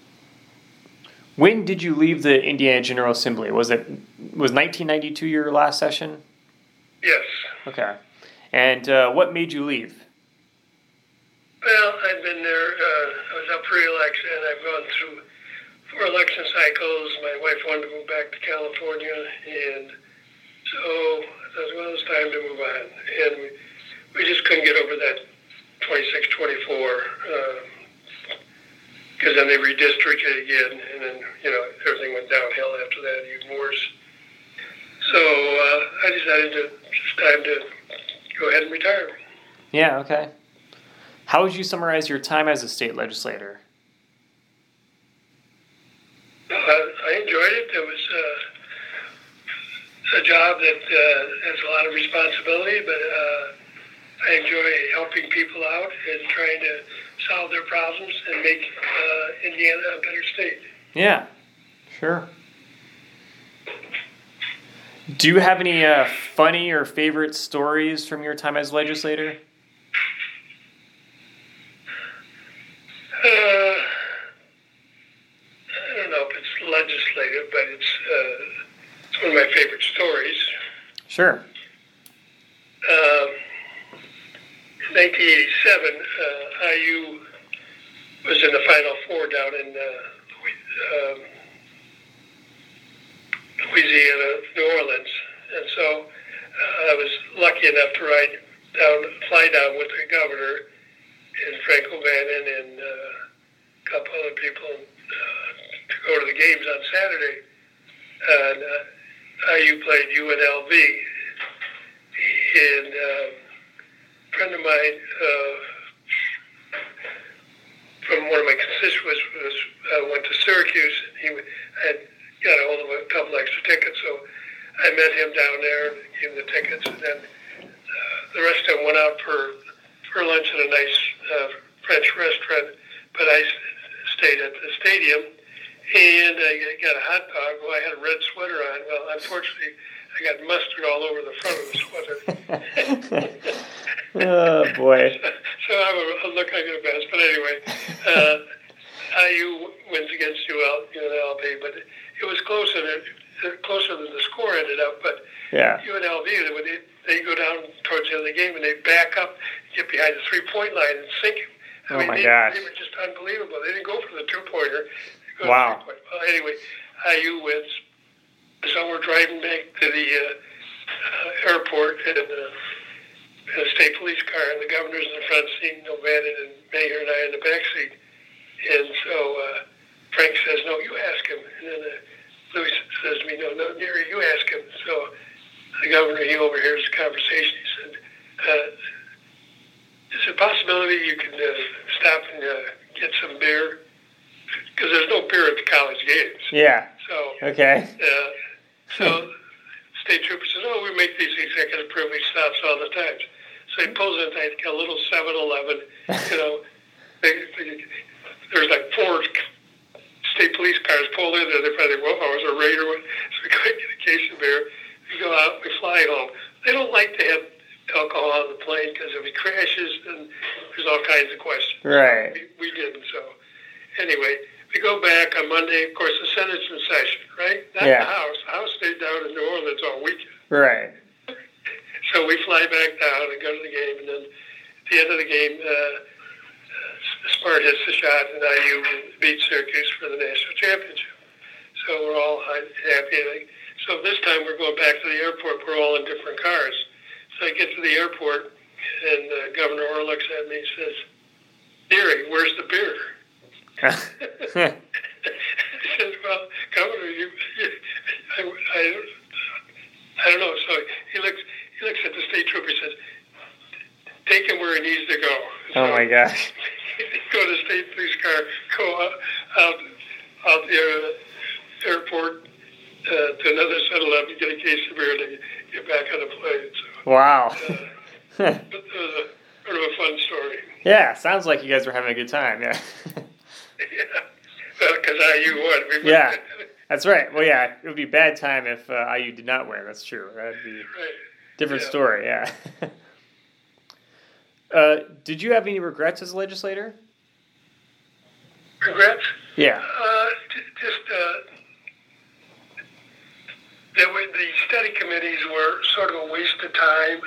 When did you leave the Indiana General Assembly? Was it was 1992 your last session? Yes. Okay. And uh, what made you leave? Well, I've been there. Uh, I was up for election. I've gone through four election cycles. My wife wanted to move back to California, and so I thought, well, it's time to move on. And we, just couldn't get over that 26, 24. Because then they redistricted again, and then you know everything went downhill after that, even worse. So uh, I decided to it's time to go ahead and retire. Yeah. Okay. How would you summarize your time as a state legislator? Uh, I enjoyed it. It was uh, a job that uh, has a lot of responsibility, but uh, I enjoy helping people out and trying to solve their problems and make uh, Indiana a better state. Yeah, sure. Do you have any uh, funny or favorite stories from your time as legislator? Uh, I don't know if it's legislative, but it's, uh, it's one of my favorite stories. Sure. Um, in 1987, uh, IU was in the Final Four down in uh, um, Louisiana, New Orleans, and so uh, I was lucky enough to ride down, fly down with the governor and Frank O'Bannon and a couple other people uh, to go to the games on Saturday. And uh, IU played UNLV, and uh, a friend of mine uh, from one of my constituents was uh, went to Syracuse. He had got a hold of a couple extra tickets, so I met him down there, and gave him the tickets, and then uh, the rest of them went out for for lunch at a nice uh, French restaurant. But I stayed at the stadium, and I got a hot dog. Well, I had a red sweater on. Well, unfortunately, I got mustard all over the front of the sweater. oh boy. so I have a, a look like a mess. But anyway, uh, IU wins against UL, UNLV, but it was closer than closer than the score ended up. But Yeah. UNLV, they, they go down towards the end of the game and they back up, get behind the three point line and sink it. I Oh mean, my they, gosh. they were just unbelievable. They didn't go for the two pointer. Wow. Well, anyway, IU wins. So we're driving back to the uh, uh, airport and uh, in a state police car, and the governor's in the front seat, and O'Bannon and Mahern and I in the back seat. And so uh, Frank says, "No, you ask him." And then uh, Louis says to me, no, no, Gary, you ask him. So the governor, he overhears the conversation. He said, uh, is a possibility you can uh, stop and uh, get some beer? Because there's no beer at the college games. Yeah. So, Okay. uh, so state trooper says, oh, we make these executive privilege stops all the time. So he pulls in like a little 7-Eleven, you know, they, they, there's like four state police cars pulled in there. They probably, well, I was a raid or what. So we go and get a case of beer. We go out, we fly home. They don't like to have alcohol on the plane because if he crashes, then there's all kinds of questions. Right. We, we didn't. So anyway, we go back on Monday. Of course, the Senate's in session, right? Not Yeah. the House. The House stayed down in New Orleans all weekend. Right. So we fly back down and go to the game, and then at the end of the game, uh, Smart hits the shot, and IU beat Syracuse for the national championship. So we're all happy. So this time we're going back to the airport. We're all in different cars. So I get to the airport, and uh, Governor Orr looks at me and says, "Deary, where's the beer?" I said, "Well, Governor, you, you I, I, I don't know." So he looks, he looks at the state trooper and says, "Take him where he needs to go." oh my gosh. go to state police car, go out, out, the uh, airport uh, to another 7-Eleven, get a case of beer, and get back on the plane. So Wow. but it was a sort of a fun story. yeah. Sounds like you guys were having a good time. Yeah. yeah, because IU won. We Yeah. That's right. Well, yeah. It would be a bad time if uh, IU did not win. That's true. That'd be right. different Yeah. story. Yeah. uh, did you have any regrets as a legislator? Regrets? Yeah. Uh, just uh, that we, the study committees were sort of a waste of time.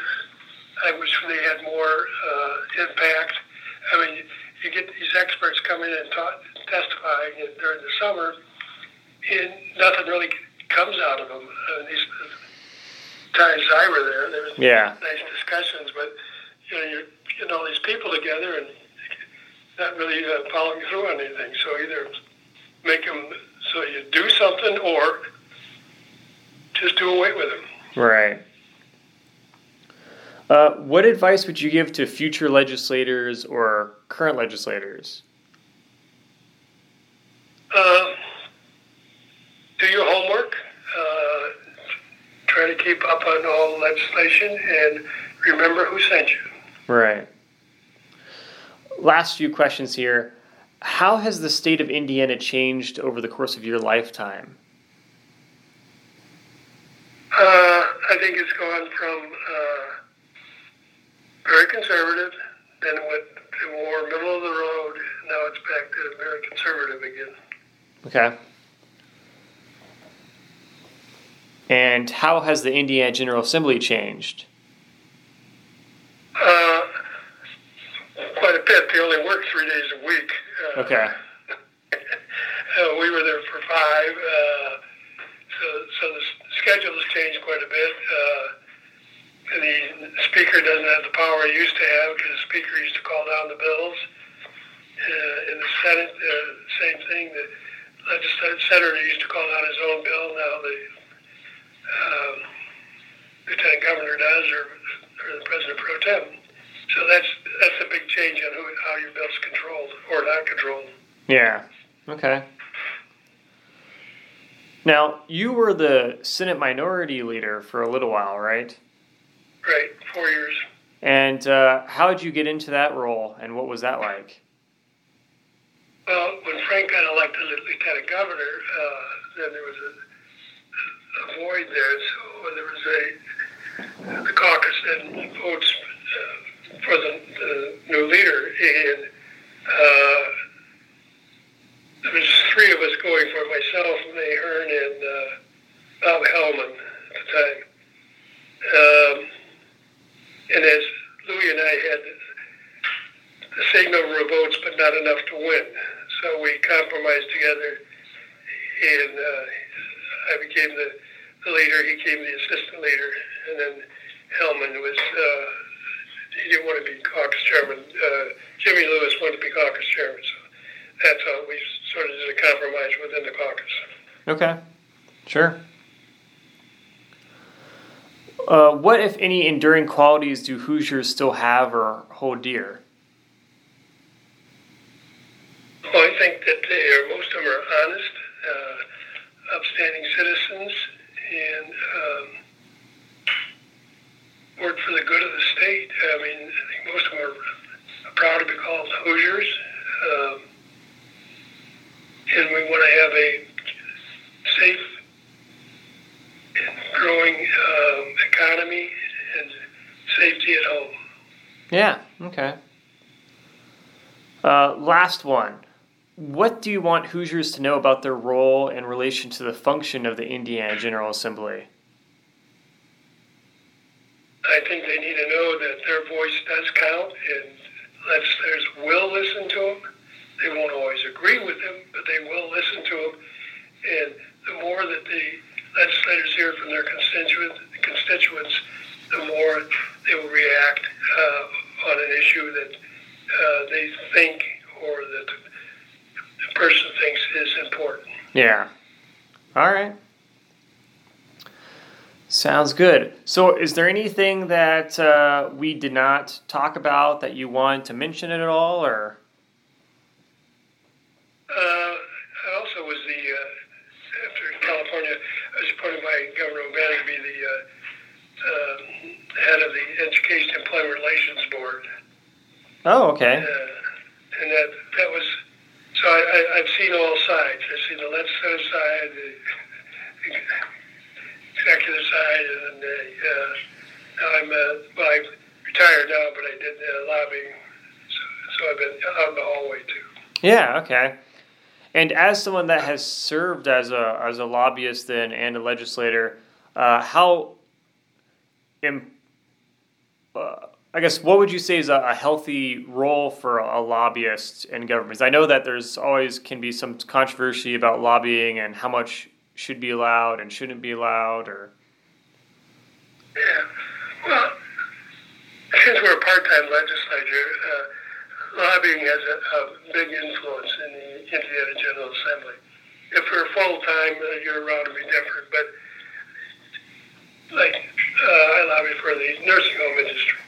I wish they had more uh, impact. I mean, you get these experts come in and talk, testifying during the summer, and nothing really comes out of them. Uh, these times I were there, there was Yeah. nice discussions, but you know, you're getting all these people together and not really uh, following through on anything. So either make them so you do something, or just do away with them. Right. Uh, what advice would you give to future legislators or current legislators? Uh, do your homework. Uh, try to keep up on all legislation, and remember who sent you. Right. Last few questions here. How has the state of Indiana changed over the course of your lifetime? Uh, I think it's gone from uh, very conservative, then it went to more middle of the road. Now it's back to very conservative again. Okay. And how has the Indiana General Assembly changed? Uh, quite a bit. They only work three days a week. Uh, Okay. uh, we were there for five, uh, so so the s- schedule has changed quite a bit. Uh, the speaker doesn't have the power he used to have because the speaker used to call down the bills. Uh, in the Senate, uh, same thing. The legislative senator used to call down his own bill. Now the um, lieutenant governor does, or, or the president pro tem. So that's that's a big change on who, how your bill's controlled or not controlled. Yeah. Okay. Now, you were the Senate Minority Leader for a little while, right? Right, four years. And uh, how did you get into that role, and what was that like? Well, when Frank got elected lieutenant governor, uh, then there was a, a void there. So there was a the caucus then votes uh, for the, the new leader, and uh, there was three of us going for it, myself, Mahern, and uh, Bob Hellman at the time. Um, and as Louis and I had the same number of votes, but not enough to win. So we compromised together, and uh, I became the, the leader. He became the assistant leader, and then Hellman was. Uh, he didn't want to be caucus chairman. Uh, Jimmy Lewis wanted to be caucus chairman, so that's how we sort of did a compromise within the caucus. Okay. Sure. Uh, what, if any, enduring qualities do Hoosiers still have or hold dear? Well, I think that they are, most of them are honest, uh, upstanding citizens, and um, work for the good of the state. I mean, I think most of them are proud to be called Hoosiers. Um, and we want to have a safe and growing um, economy and safety at home. Yeah, okay. Uh, last one. What do you want Hoosiers to know about their role in relation to the function of the Indiana General Assembly? I think they need to know that their voice does count and legislators will listen to them. They won't always agree with them, but they will listen to them. And the more that the legislators hear from their constituents, constituents the more they will react uh, on an issue that uh, they think or that the person thinks is important. Yeah. All right. Sounds good. So, is there anything that uh, we did not talk about that you want to mention at all, or? Uh, I also was the uh, after California, I was appointed by Governor O'Bannon to be the uh, uh, head of the Education Employment Relations Board. Oh, okay. Uh, and that that was so I, I, I've seen all sides. I've seen the legislative side, the executive side, and then uh, now I'm uh, well, I'm retired now, but I did uh, lobbying, so, so I've been out in the hallway too. Yeah, okay. And as someone that has served as a as a lobbyist then and a legislator, uh, how, im- uh, I guess, what would you say is a, a healthy role for a, a lobbyist in government? I know that there's always can be some controversy about lobbying and how much should be allowed and shouldn't be allowed, or Yeah. Well, since we're a part-time legislature, uh, lobbying has a, a big influence in the Indiana General Assembly. If we're full-time, uh, year-round, it'd be different. But like, uh, I lobby for the nursing home industry.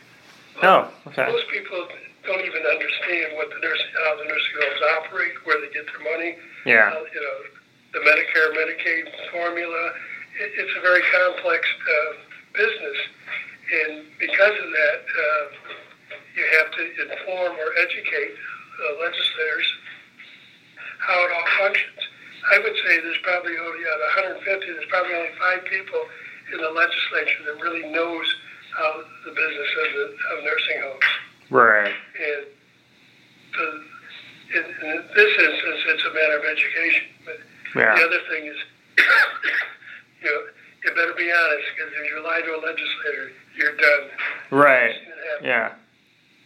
oh, okay, Most people don't even understand what the nursing, how the nursing homes operate, where they get their money. yeah, Uh, you know, the Medicare, Medicaid formula. It, it's a very complex uh, business, and because of that, uh, you have to inform or educate uh, legislators how it all functions. I would say there's probably only out of 150, there's probably only five people in the legislature that really knows how the business of, the, of nursing homes. right, And the, in, in this instance, it's a matter of education. But the other thing is, you know, you better be honest because if you lie to a legislator, you're done. right, yeah,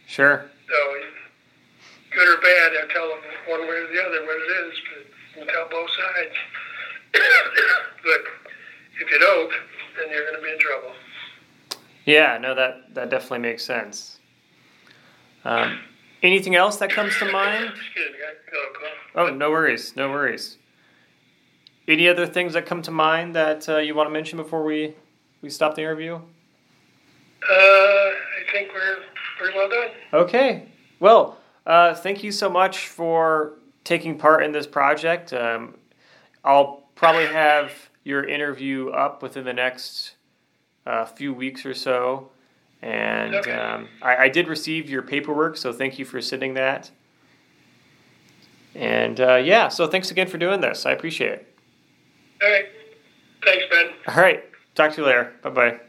sure, So, good or bad, I tell them one way or the other what it is, but you tell both sides. but if you don't, then you're going to be in trouble. yeah. No, that that definitely makes sense. Um, anything else that comes to mind? Excuse me, I got a call. Oh, no worries, no worries. Any other things that come to mind that uh, you want to mention before we, we stop the interview? Uh, I think we're pretty well done. Okay. Well, uh, thank you so much for taking part in this project. Um, I'll probably have your interview up within the next uh, few weeks or so. And Okay. um, I, I did receive your paperwork, so thank you for sending that. And uh, yeah, so thanks again for doing this. I appreciate it. All right. Thanks, Ben. All right. Talk to you later. Bye bye.